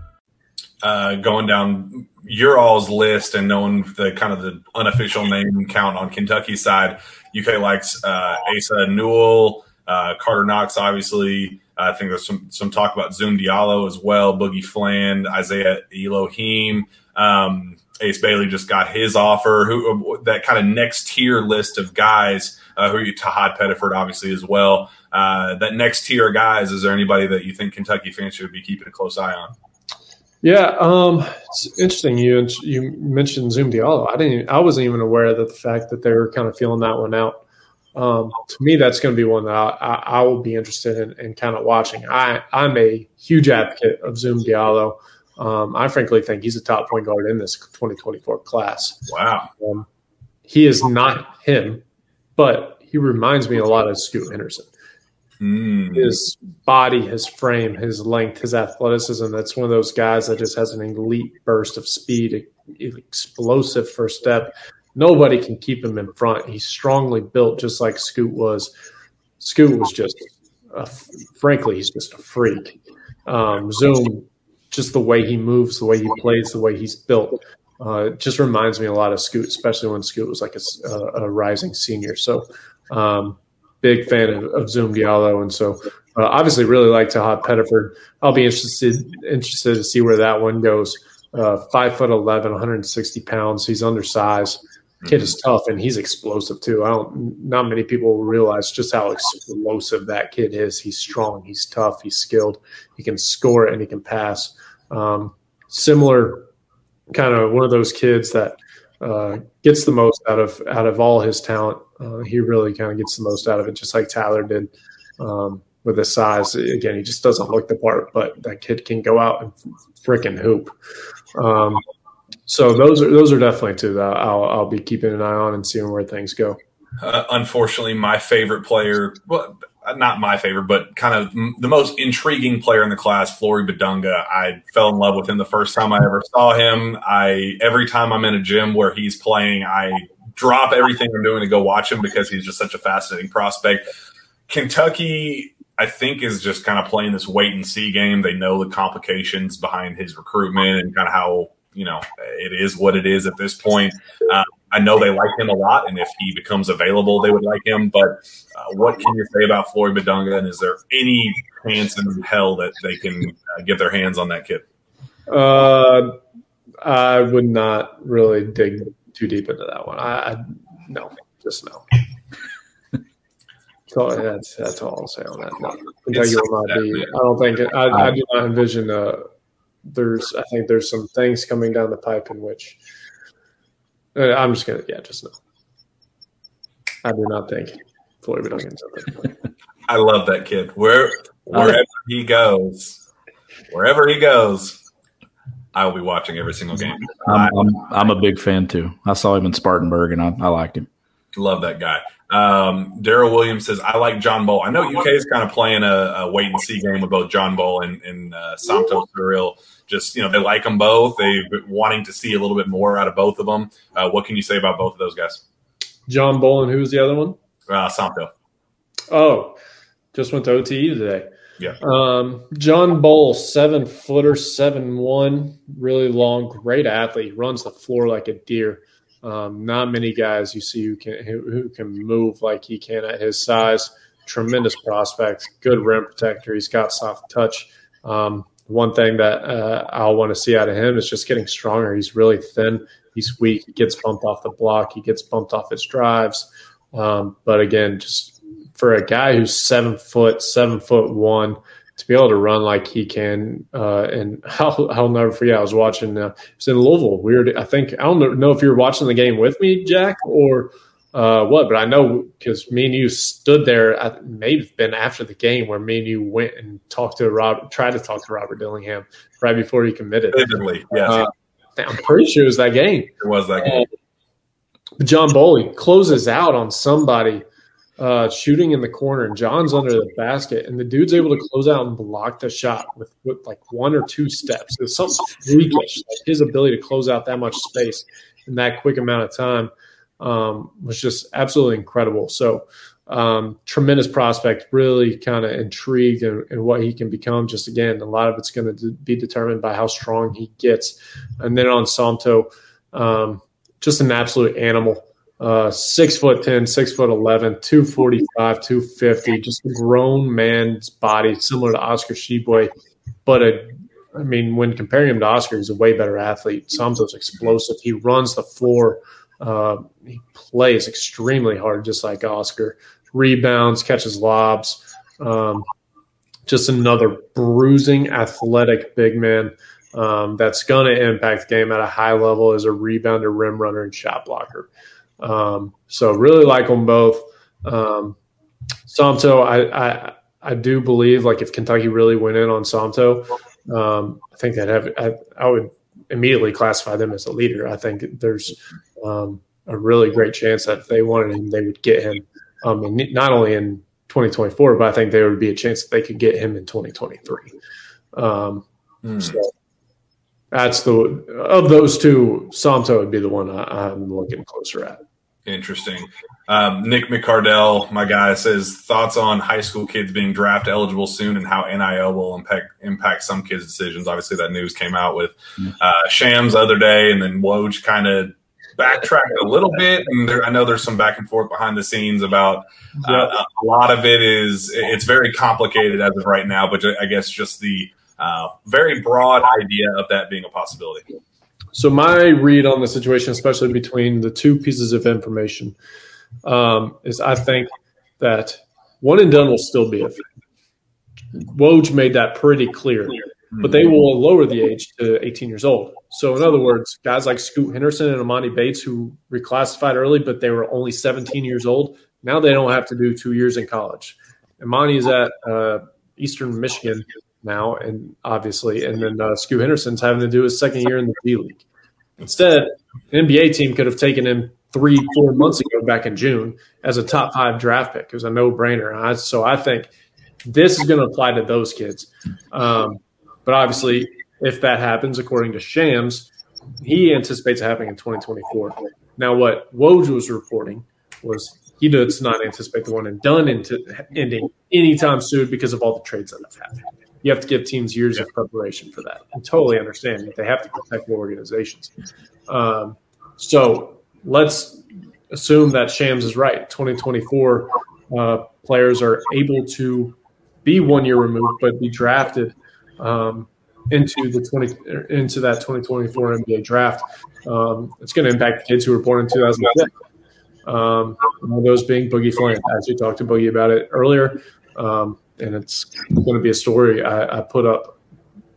uh, going down your all's list and knowing the kind of the unofficial name count on Kentucky's side, UK likes uh, Asa Newell, uh, Carter Knox, obviously. I think there's some some talk about Zoom Diallo as well, Boogie Fland, Isaiah Elohim. Um, Ace Bailey just got his offer. Who that kind of next tier list of guys uh, who you Tahad Pettiford obviously as well. Uh, that next tier guys. Is there anybody that you think Kentucky fans should be keeping a close eye on? Yeah, um, it's interesting. You you mentioned Zoom Diallo. I didn't. I wasn't even aware that the fact that they were kind of feeling that one out. Um, to me, that's going to be one that I, I, I will be interested in, in, kind of watching. I I'm a huge advocate of Zoom Diallo. Um, I frankly think he's a top point guard in this 2024 class. Wow. Um, he is not him, but he reminds me a lot of Scoot Henderson. Mm. His body, his frame, his length, his athleticism. That's one of those guys that just has an elite burst of speed, explosive first step. Nobody can keep him in front. He's strongly built, just like Scoot was. Scoot was just, a, frankly, he's just a freak. Um, Zoom, just the way he moves, the way he plays, the way he's built, uh, just reminds me a lot of Scoot, especially when Scoot was like a, a rising senior. So, um, big fan of, of Zoom Diallo, and so uh, obviously really like Tahad Pettiford. I'll be interested interested to see where that one goes. Uh, five foot 11, 160 pounds. He's undersized. Kid is tough and he's explosive too. I don't. Not many people realize just how explosive that kid is. He's strong. He's tough. He's skilled. He can score and he can pass. Um, similar, kind of one of those kids that uh, gets the most out of out of all his talent. Uh, he really kind of gets the most out of it, just like Tyler did um, with his size. Again, he just doesn't look the part, but that kid can go out and freaking hoop. Um, so those are those are definitely two that I'll I'll be keeping an eye on and seeing where things go. Uh, unfortunately, my favorite player, well, not my favorite, but kind of the most intriguing player in the class, Flory Bidunga. I fell in love with him the first time I ever saw him. I every time I'm in a gym where he's playing, I drop everything I'm doing to go watch him because he's just such a fascinating prospect. Kentucky, I think, is just kind of playing this wait and see game. They know the complications behind his recruitment and kind of how you know it is what it is at this point. Uh, I know they like him a lot, and if he becomes available, they would like him. But uh, what can you say about Flory Bidunga? And is there any chance in hell that they can uh, get their hands on that kid? Uh, I would not really dig too deep into that one. I, I no, just no. So that's that's all I'll say on that. No, Kentucky will not be. I don't think. I, I do not envision. Uh, there's. I think there's some things coming down the pipe in which. Uh, I'm just gonna. Yeah, just no. I do not think Flory. (laughs) I love that kid. Where wherever he goes, wherever he goes, I will be watching every single game. I'm, I'm, I'm a big fan too. I saw him in Spartanburg and I, I liked him. Love that guy. Um, Daryl Williams says, I like John Bol. I know UK is kind of playing a, a wait and see game with both John Bol and, and uh, Somto Cyril. Just, you know, they like them both. They've been wanting to see a little bit more out of both of them. Uh, what can you say about both of those guys? John Bol and who's the other one? Uh, Somto. Oh, just went to OTE today. Yeah. Um, John Bol, seven footer, seven one, really long, great athlete. Runs the floor like a deer. Um, not many guys you see who can who, who can move like he can at his size. Tremendous prospect, good rim protector. He's got soft touch. Um, one thing that uh, I'll want to see out of him is just getting stronger. He's really thin. He's weak. He gets bumped off the block. He gets bumped off his drives. Um, but again, just for a guy who's seven foot, seven foot one, to be able to run like he can, uh, and (laughs) I'll, I'll never forget. I was watching. Uh, it was in Louisville. Weird. I think I don't know if you were watching the game with me, Jack, or uh, what, but I know because me and you stood there. I may have been after the game where me and you went and talked to Rob, tried to talk to Robert Dillingham right before he committed. Vividly, yes. Uh, I'm pretty sure it was that game. it was that game. John Bowley closes out on somebody uh, shooting in the corner, and John's under the basket, and the dude's able to close out and block the shot with, with like one or two steps. It's something freakish. Like his ability to close out that much space in that quick amount of time um, was just absolutely incredible. So, um, tremendous prospect, really kind of intrigued in, in, what he can become. Just again, a lot of it's going to be determined by how strong he gets. And then on Somto, um, just an absolute animal. Uh, six foot 10, six foot 11, 245, 250, just a grown man's body, similar to Oscar Tshiebwe. But a, I mean, when comparing him to Oscar, he's a way better athlete. Somto's explosive. He runs the floor. Uh, he plays extremely hard, just like Oscar. Rebounds, catches lobs. Um, just another bruising, athletic big man um, that's going to impact the game at a high level as a rebounder, rim runner, and shot blocker. Um, so really like them both. Um, Somto, I, I, I do believe like if Kentucky really went in on Somto, um, I think they'd have. I, I, would immediately classify them as a leader. I think there's um, a really great chance that if they wanted him, they would get him. Um, and not only in 2024, but I think there would be a chance that they could get him in 2023. Um, mm. So that's the of those two, Somto would be the one I, am looking closer at. Interesting. Um, Nick McCardell, my guy, says thoughts on high school kids being draft eligible soon and how NIL will impact impact some kids' decisions. Obviously, that news came out with uh, Shams the other day, and then Woj kind of backtracked a little bit. And there, I know there's some back and forth behind the scenes about uh, a lot of it is it's very complicated as of right now, but I guess just the uh, very broad idea of that being a possibility. So my read on the situation, especially between the two pieces of information, um, is I think that one and done will still be a thing. Woj made that pretty clear, but they will lower the age to 18 years old. So in other words, guys like Scoot Henderson and Emoni Bates who reclassified early, but they were only 17 years old, now they don't have to do two years in college. Emoni is at uh, Eastern Michigan now, and obviously, and then uh, Scoot Henderson's having to do his second year in the D League. Instead, an NBA team could have taken him three, four months ago back in June as a top five draft pick. It was a no brainer. So I think this is going to apply to those kids. Um, but obviously, if that happens, according to Shams, he anticipates happening in 2024. Now, what Woj was reporting was he does not anticipate the one and done into ending anytime soon because of all the trades that have happened. You have to give teams years of preparation for that. I totally understand that they have to protect the organizations. Um, so let's assume that Shams is right. 2024 uh, players are able to be one year removed, but be drafted um, into the 20 into that 2024 NBA draft. Um, it's going to impact the kids who were born in 2010. Um, one of those being Boogie Fland. I actually talked to Boogie about it earlier, um, and it's going to be a story I, I put up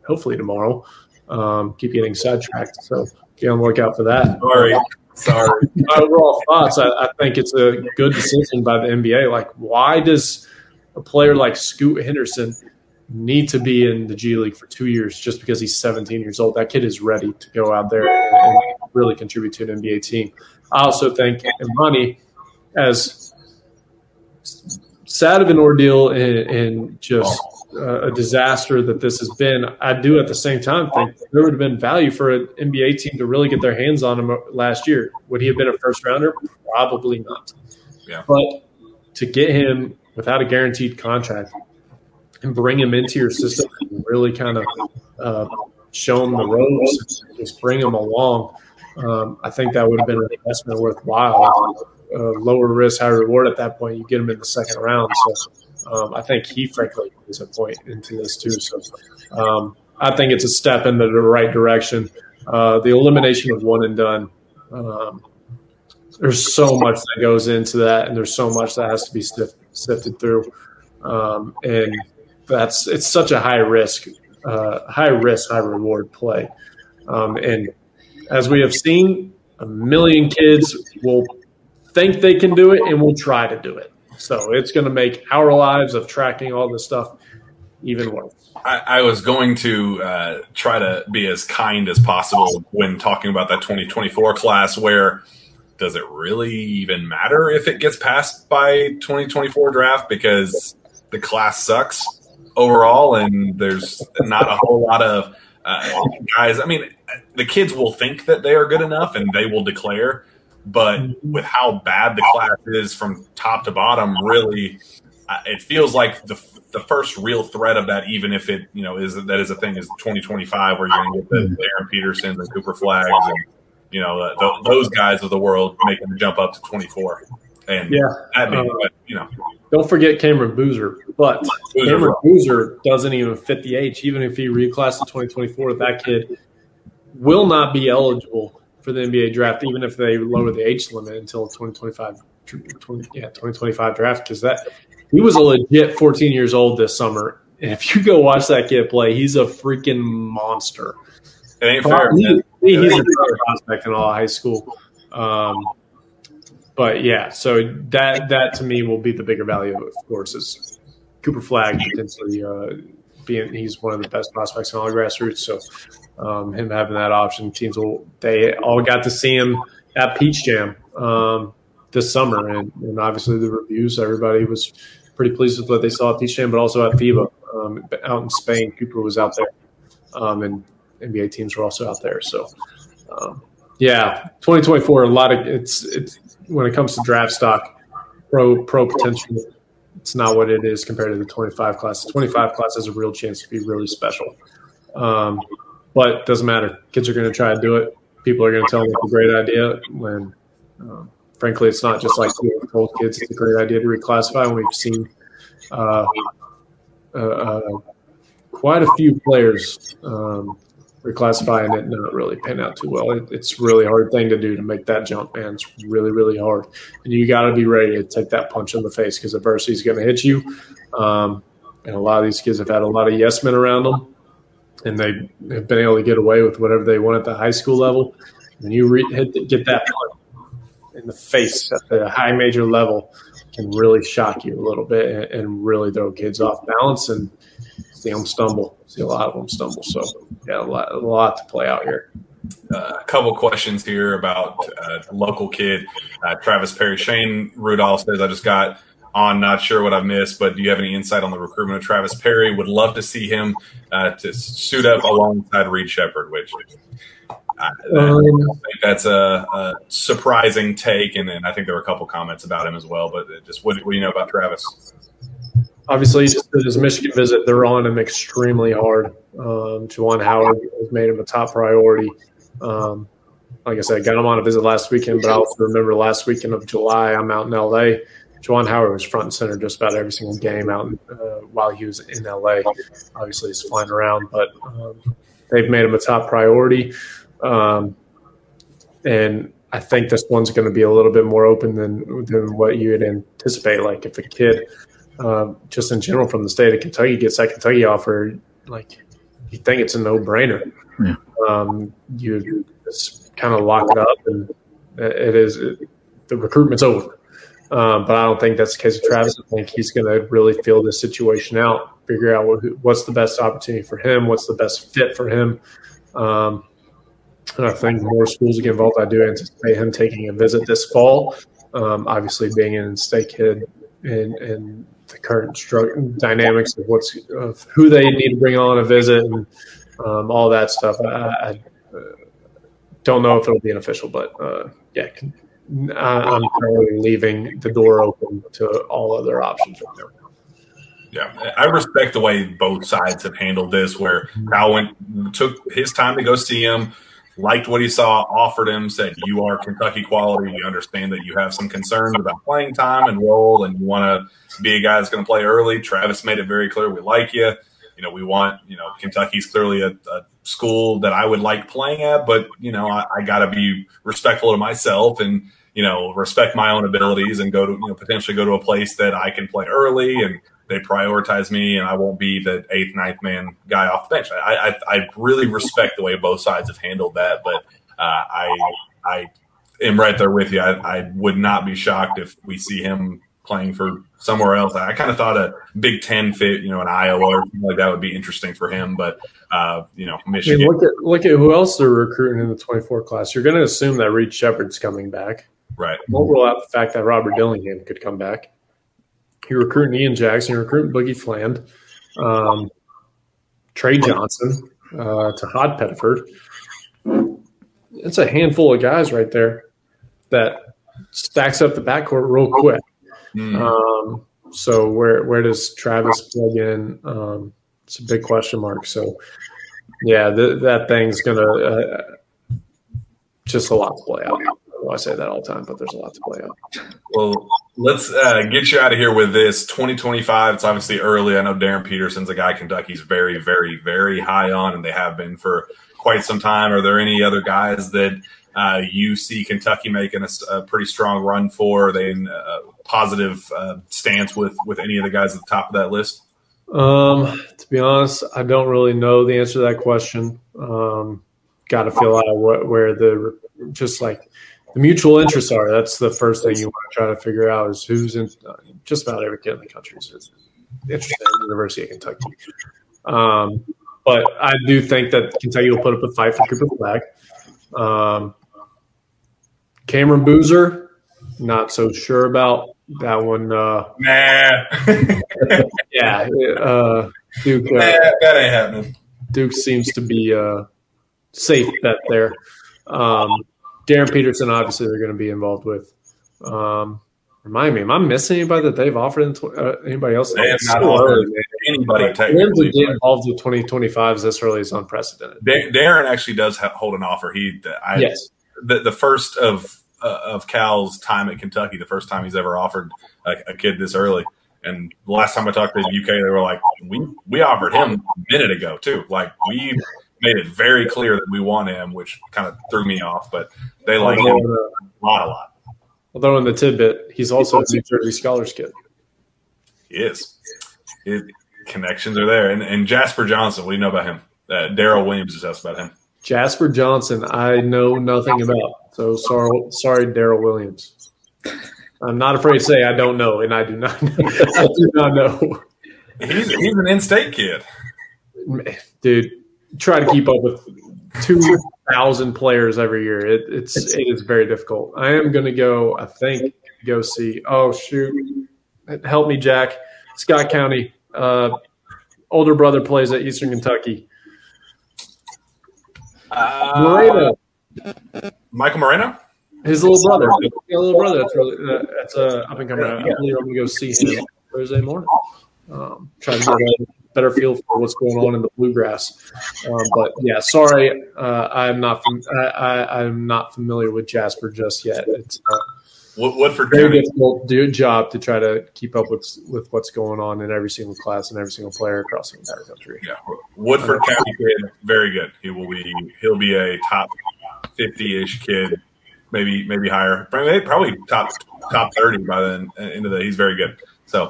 hopefully tomorrow. Um, keep getting sidetracked, so be on the lookout for that. Sorry. Sorry. My overall thoughts, I, I think it's a good decision by the NBA. Like, why does a player like Scoot Henderson need to be in the G League for two years just because he's 17 years old? That kid is ready to go out there and really contribute to an NBA team. I also think Emoni, as sad of an ordeal and, and just uh, a disaster that this has been, I do at the same time think there would have been value for an NBA team to really get their hands on him last year. Would he have been a first rounder? Probably not. Yeah. But to get him without a guaranteed contract and bring him into your system and really kind of uh, show him the ropes, just bring him along. Um, I think that would have been an investment worthwhile. Lower risk, high reward at that point. You get him in the second round. So um, I think he, frankly, is a point into this too. So um, I think it's a step into the right direction. Uh, the elimination of one and done. Um, there's so much that goes into that, and there's so much that has to be sift, sifted through. Um, and that's it's such a high risk, uh, high risk, high reward play. Um, and as we have seen, a million kids will think they can do it and we'll try to do it. So it's going to make our lives of tracking all this stuff even worse. I, I was going to uh, try to be as kind as possible when talking about that 2024 class where does it really even matter if it gets passed by 2024 draft because the class sucks overall and there's not a whole lot of uh, guys i mean the kids will think that they are good enough and they will declare but with how bad the class is from top to bottom really it feels like the the first real threat of that even if it you know is that is a thing is 2025 where you're going to get the, the Darren Petersons and Cooper Flaggs and you know, uh, th- those guys of the world making the jump up to 24. And Yeah. that Uh, you know, Don't forget Cameron Boozer, but Boozer. Cameron Boozer doesn't even fit the age. Even if he reclassed to 2024, that kid will not be eligible for the NBA draft, even if they lower the age limit until 2025. 20, yeah, 2025 draft because that he was a legit 14 years old this summer. And if you go watch that kid play, he's a freaking monster. it ain't fair. He- he- he's a better prospect in all high school. Um, but yeah, so that that to me will be the bigger value, of course, is Cooper Flagg potentially uh, being he's one of the best prospects in all grassroots. So um, him having that option, teams will they all got to see him at Peach Jam um, this summer, and, and obviously the reviews, everybody was pretty pleased with what they saw at Peach Jam, but also at FIBA um, out in Spain. Cooper was out there, um, and NBA teams were also out there. So, um, yeah, 2024. A lot of it's it's when it comes to draft stock, pro pro potential. It's not what it is compared to the 25 class. The 25 class has a real chance to be really special, um, but doesn't matter. Kids are going to try to do it. People are going to tell them it's a great idea. When um, frankly, it's not just like we told kids it's a great idea to reclassify. And we've seen uh, uh, uh, quite a few players um, reclassifying it not really pan out too well. It, it's really hard thing to do to make that jump, man. It's really, really hard. And you got to be ready to take that punch in the face because adversity is going to hit you. Um, and a lot of these kids have had a lot of yes men around them, and they have been able to get away with whatever they want at the high school level. When you re- hit get that in the face at the high major level, can really shock you a little bit and, and really throw kids off balance and see them stumble. See a lot of them stumble. So yeah, a lot, a lot to play out here. uh, a couple questions here about uh, local kid uh, Travis Perry. Shane Rudolph says, "I just got on. Not sure what I've missed, but do you have any insight on the recruitment of Travis Perry? Would love to see him uh, to suit up alongside Reed Sheppard, which." I, I think that's a, a surprising take, and, and I think there were a couple comments about him as well. But just what, what do you know about Travis? Obviously just his Michigan visit. They're on him extremely hard. Um, Juwan Howard has made him a top priority. Um, like I said, got him on a visit last weekend, but I also remember last weekend of July, I'm out in LA. Juwan Howard was front and center just about every single game out uh, while he was in LA. Obviously, he's flying around, but um, they've made him a top priority. Um, and I think this one's going to be a little bit more open than than what you would anticipate. Like if a kid – um, just in general from the state of Kentucky gets that Kentucky offer, like you think it's a no brainer. Yeah. Um, you just kind of lock it up, and it is it, the recruitment's over. Um, but I don't think that's the case with Travis. I think he's going to really feel this situation out, figure out what, what's the best opportunity for him, what's the best fit for him. Um, and I think more schools get involved. I do anticipate him taking a visit this fall. Um, obviously, being an in-state kid and, and the current stru- dynamics of what's of who they need to bring on a visit and um, all that stuff. I, I uh, don't know if it'll be an official, but uh, yeah, I'm currently leaving the door open to all other options right now. Yeah, I respect the way both sides have handled this. Where Kyle went took his time to go see him, liked what he saw, offered him, said, You are Kentucky quality. We understand that you have some concerns about playing time and role, and you want to be a guy that's going to play early. Travis made it very clear we like you. You know, we want, you know, Kentucky's clearly a, a school that I would like playing at, but, you know, I, I got to be respectful to myself and, you know, respect my own abilities and go to, you know, potentially go to a place that I can play early and they prioritize me and I won't be the eighth, ninth man guy off the bench. I, I, I really respect the way both sides have handled that, but uh, I I am right there with you. I, I would not be shocked if we see him playing for somewhere else. I kind of thought a Big Ten fit, you know, in Iowa or something like that would be interesting for him. But uh, you know, Michigan. I mean, look at look at who else they're recruiting in the twenty four class. You're going to assume that Reed Sheppard's coming back, right? Won't rule out the fact that Robert Dillingham could come back. You're recruiting Ian Jackson. You're recruiting Boogie Fland, um, Tre Johnson, uh, Hod Pettiford. It's a handful of guys right there that stacks up the backcourt real quick. Mm. Um, so where where does Travis plug in? Um, it's a big question mark. So yeah, th- that thing's gonna uh, just a lot to play out. I say that all the time, but there's a lot to play out. Well, let's uh, get you out of here with this 2025. It's obviously early. I know Darren Peterson's a guy Kentucky's very, very, very high on, and they have been for quite some time. Are there any other guys that uh, you see Kentucky making a, a, pretty strong run for? Are they in a positive uh, stance with with any of the guys at the top of that list? Um, to be honest, I don't really know the answer to that question. Um, Got to feel out what, where the just like the mutual interests are. That's the first thing you want to try to figure out is who's in just about every kid in the country is interested in the University of Kentucky. Um, but I do think that Kentucky will put up a fight for Cooper Flagg. Um, Cameron Boozer, not so sure about that one. Uh, nah. (laughs) yeah. Uh, Duke. Uh, nah, that ain't happening. Duke seems to be a safe bet there. Um, Darren Peterson, obviously, they're going to be involved with. Um, remind me, am I missing anybody that they've offered? In tw- uh, anybody else? They have not offered anybody technically. get involved with 2025s this early is unprecedented. Darren actually does have, hold an offer. He, I, yes, the, the first of uh, of Cal's time at Kentucky, the first time he's ever offered a, a kid this early. And the last time I talked to the UK, they were like, "We we offered him a minute ago too. Like we made it very clear that we want him, which kind of threw me off. But they like him a lot, a lot. Although in the tidbit, he's also a New Jersey Scholars kid. He is. It, connections are there. And, and Jasper Johnson, what do you know about him? Uh, Daryl Williams is asked about him. Jasper Johnson, I know nothing about. So sorry, sorry, Daryl Williams. I'm not afraid to say I don't know, and I do not. (laughs) Know. I do not know. He's he's an in-state kid, dude try to keep up with two thousand players every year. It, it's, It's- it is very difficult. I am going to go. I think go see. Oh shoot! Help me, Jack. Scott County. Uh, older brother plays at Eastern Kentucky. Uh, Moreno, Michael Moreno. his little brother. His little brother. That's really uh, that's uh, up and coming. I believe I'm going to go see him Thursday morning. Um, try to get a better feel for what's going on in the bluegrass. Um, but yeah, sorry, uh, I'm not. Fam- I, I'm not familiar with Jasper just yet. It's uh, Wood- Woodford very County. difficult do a job to try to keep up with with what's going on in every single class and every single player across the entire country. Yeah, Woodford County kid, very good. He will be. He'll be a top fifty-ish kid, maybe maybe higher. Probably probably top top thirty by then. Into the, he's very good. So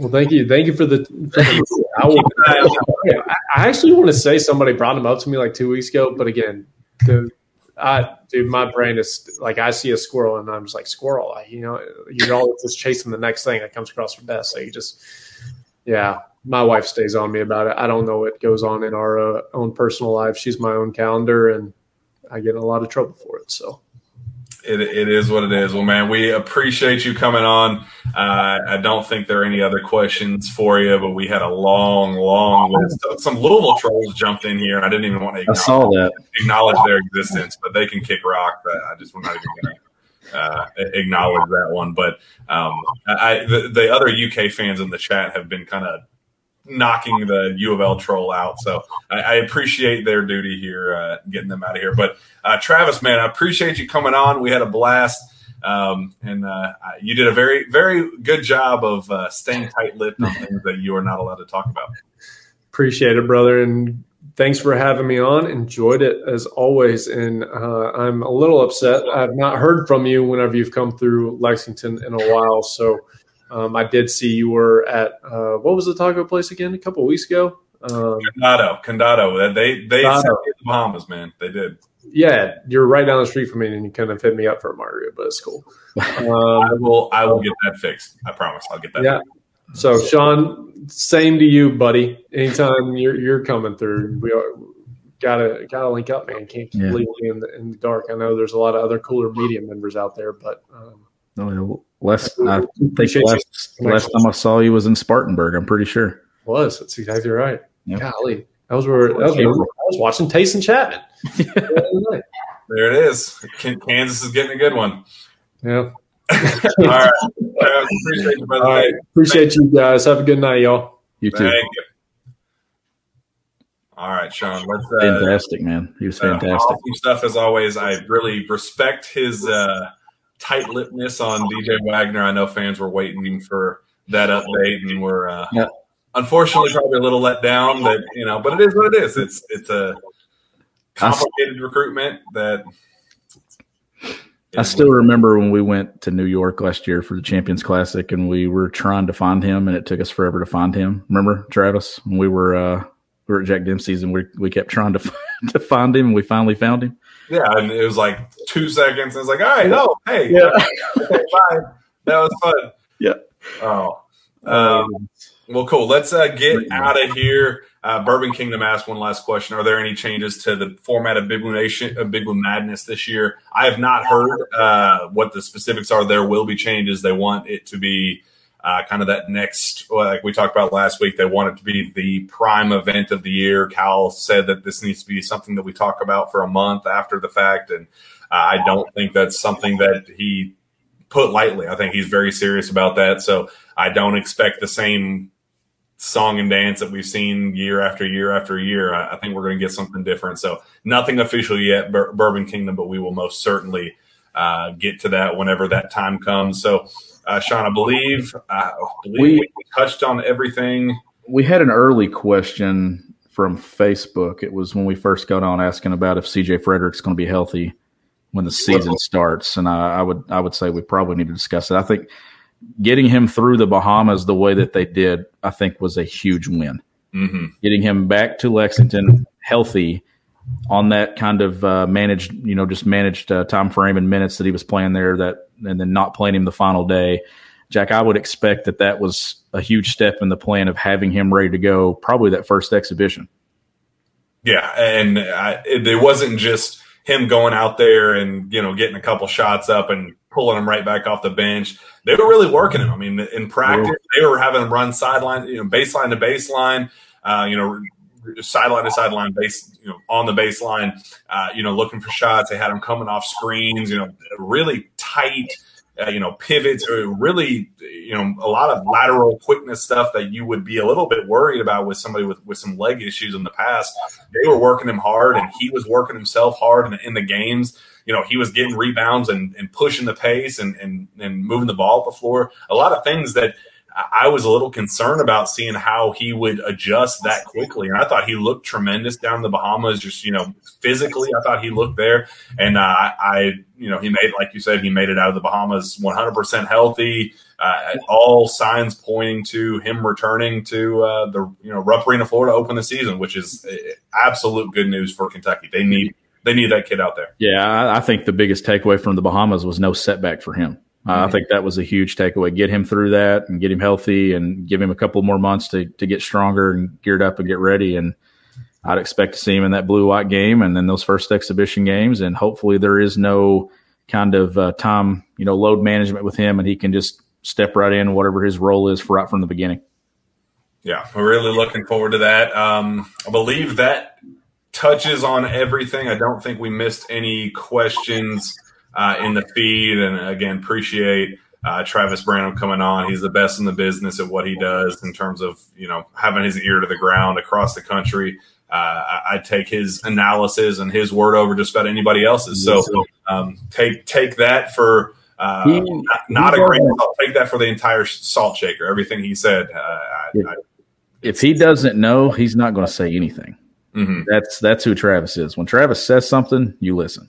Well, thank you, thank you for the. For the (laughs) I, I actually want to say somebody brought him up to me like two weeks ago, but again, the, I, dude, my brain is like I see a squirrel and I'm just like squirrel. I, you know, you're always just chasing the next thing that comes across your desk. So you just, yeah. My wife stays on me about it. I don't know what goes on in our uh, own personal life. She's my own calendar, and I get in a lot of trouble for it. So it, it is what it is. Well, man, we appreciate you coming on. Uh, I don't think there are any other questions for you, but we had a long, long list. Some Louisville trolls jumped in here. I didn't even want to I acknowledge, saw that. acknowledge their existence, but they can kick rock. But I just we're not even going to uh, acknowledge that one. But um, I, the, the other UK fans in the chat have been kind of knocking the U of L troll out. So I, I appreciate their duty here, uh, getting them out of here. But uh, Travis, man, I appreciate you coming on. We had a blast. Um, and uh, you did a very, very good job of uh, staying tight lipped on things that you are not allowed to talk about. appreciate it, brother, and thanks for having me on. Enjoyed it as always, and uh, I'm a little upset. I've not heard from you whenever you've come through Lexington in a while. So um, I did see you were at uh, what was the taco place again a couple of weeks ago. Um, Condado, Condado, they they Condado. sent me the Bahamas, man. They did. yeah, you're right down the street from me, and you kind of hit me up for a margarita, but it's cool. I Um, will, I will get that fixed. I promise. I'll get that. yeah. fixed. So Shawn, same to you, buddy. Anytime you're you're coming through, we are, gotta gotta link up, man. Can't keep Yeah. leaving me in the, in the dark. I know there's a lot of other cooler media members out there, but um, No, last, I think last, last time I saw you was in Spartanburg. I'm pretty sure. was that's exactly right. Yep. Golly, that was where that was I was watching Taison Chatman. (laughs) There it is. Kansas is getting a good one. yeah. (laughs) All right. Travis, appreciate you, brother. All right. Appreciate you guys. Have a good night, y'all. You too. Thank you. All right, Shawn. Let's uh, Fantastic, man. He was Uh, fantastic. awesome stuff as always. I really respect his uh, tight-lippedness on DJ Wagner. I know fans were waiting for that update, and we're uh, unfortunately probably a little let down. That you know, but it is what it is. It's it's a complicated recruitment that. I still remember when we went to New York last year for the Champions Classic, and we were trying to find him, and it took us forever to find him. Remember, Travis? When we were uh, we were at Jack Dempsey's, and we we kept trying to (laughs) to find him, and we finally found him. Yeah, and it was like two seconds. And was like, all right, oh, hey, Yeah. okay, bye. That was fun. Yeah. Oh. Um, well, cool. Let's uh, get out of here. Uh, Bourbon Kingdom asked one last question. Are there any changes to the format of Big Blue Nation, of Big Blue Madness this year? I have not heard uh, what the specifics are. There will be changes. They want it to be uh, kind of that next, like we talked about last week. They want it to be the prime event of the year. Cal said that this needs to be something that we talk about for a month after the fact, and uh, I don't think that's something that he put lightly. I think he's very serious about that. So I don't expect the same song and dance that we've seen year after year after year. I, I think we're going to get something different. So nothing official yet, Bur- Bourbon Kingdom, but we will most certainly uh, get to that whenever that time comes. So, uh, Shawn, I believe, I believe we, We- touched on everything. We had an early question from Facebook. It was when we first got on asking about if CJ Fredrick's going to be healthy when the season starts, and I, I would I would say we probably need to discuss it. I think getting him through the Bahamas the way that they did, I think, was a huge win. hmm Getting him back to Lexington healthy on that kind of uh, managed, you know, just managed uh, time frame and minutes that he was playing there, that and then not playing him the final day. Jack, I would expect that that was a huge step in the plan of having him ready to go, probably that first exhibition. Yeah, and I, it, it wasn't just him going out there and you know getting a couple shots up and pulling him right back off the bench. They were really working him. I mean, in practice, they were having him run sideline, you know, baseline to baseline, uh, you know, sideline to sideline, base, you know, on the baseline, uh, you know, looking for shots. They had him coming off screens, you know, really tight uh, you know, pivots, or really, you know, a lot of lateral quickness stuff that you would be a little bit worried about with somebody with, with some leg issues in the past. They were working him hard, and he was working himself hard in, in the games. You know, he was getting rebounds and, and pushing the pace and, and, and moving the ball up the floor. A lot of things that – I was a little concerned about seeing how he would adjust that quickly. And I thought he looked tremendous down in the Bahamas, just, you know, physically. I thought he looked there. And uh, I, you know, he made, like you said, he made it out of the Bahamas 100% healthy. Uh, all signs pointing to him returning to uh, the, you know, Rupp Arena, Florida, open the season, which is uh, absolute good news for Kentucky. They need, they need that kid out there. Yeah, I think the biggest takeaway from the Bahamas was no setback for him. Uh, I think that was a huge takeaway. Get him through that and get him healthy and give him a couple more months to, to get stronger and geared up and get ready. And I'd expect to see him in that blue white game and then those first exhibition games. And hopefully there is no kind of uh, time, you know, load management with him and he can just step right in, whatever his role is for right from the beginning. Yeah, we're really looking forward to that. Um, I believe that touches on everything. I don't think we missed any questions uh, in the feed. And again, appreciate uh, Travis Branham coming on. He's the best in the business at what he does in terms of you know having his ear to the ground across the country. Uh, I, take his analysis and his word over just about anybody else's. So um, take take that for uh, he, not, not a grain salt. Take that for the entire salt shaker. Everything he said. Uh, if, I, if he doesn't know, he's not going to say anything. Mm-hmm. That's that's who Travis is. When Travis says something, you listen.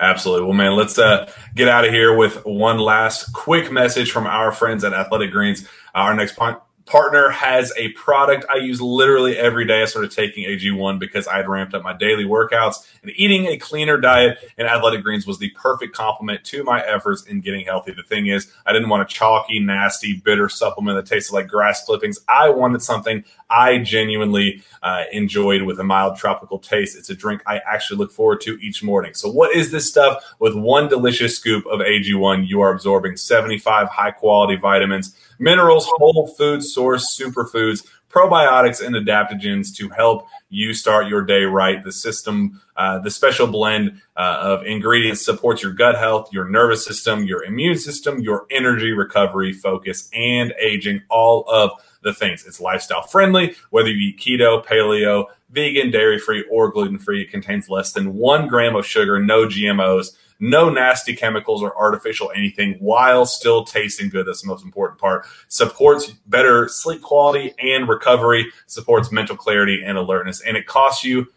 Absolutely. Well, man, let's uh, get out of here with one last quick message from our friends at Athletic Greens. Our next point partner has a product I use literally every day. I started taking AG1 because I had ramped up my daily workouts and eating a cleaner diet. And Athletic Greens was the perfect complement to my efforts in getting healthy. The thing is, I didn't want a chalky, nasty, bitter supplement that tasted like grass clippings. I wanted something I genuinely uh, enjoyed with a mild tropical taste. It's a drink I actually look forward to each morning. So, what is this stuff? With one delicious scoop of AG1, you are absorbing 75 high quality vitamins minerals, whole food source superfoods, probiotics, and adaptogens to help you start your day right. The system, uh, the special blend uh, of ingredients supports your gut health, your nervous system, your immune system, your energy, recovery, focus, and aging. All of the things. It's lifestyle friendly, whether you eat keto, paleo, vegan, dairy free, or gluten free. It contains less than one gram of sugar, no GMOs no nasty chemicals or artificial anything while still tasting good. That's the most important part. Supports better sleep quality and recovery, supports mental clarity and alertness. And it costs you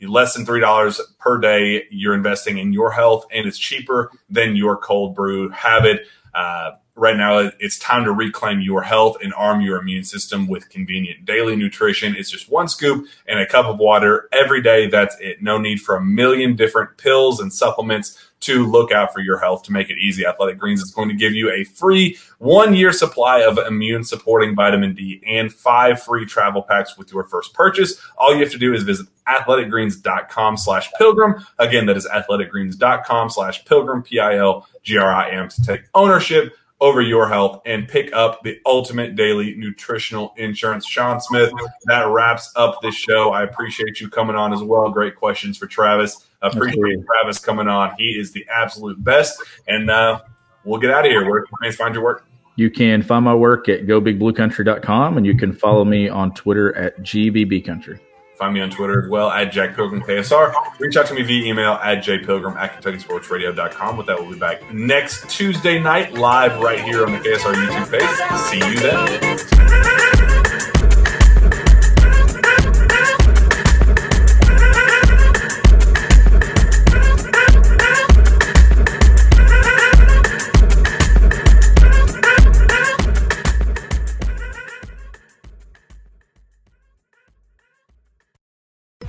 less than $3 per day. You're investing in your health and it's cheaper than your cold brew habit. Uh, right now it's time to reclaim your health and arm your immune system with convenient daily nutrition it's just one scoop and a cup of water every day that's it no need for a million different pills and supplements to look out for your health to make it easy. Athletic Greens is going to give you a free one year supply of immune supporting vitamin D and five free travel packs with your first purchase. All you have to do is visit athleticgreens.com slash pilgrim. Again, that is athleticgreens.com slash pilgrim, P I L G R I M, to take ownership over your health and pick up the ultimate daily nutritional insurance. Shawn Smith, that wraps up this show. I appreciate you coming on as well. Great questions for Travis. Appreciate Travis coming on. He is the absolute best. And uh, we'll get out of here. Where can fans find your work? You can find my work at gobigbluecountry.com and you can follow me on Twitter at gbbcountry. Find me on Twitter as well at Jack Pilgrim KSR. Reach out to me via email at jpilgrim at KentuckySportsRadio.com. With that, we'll be back next Tuesday night live right here on the KSR YouTube page. See you then.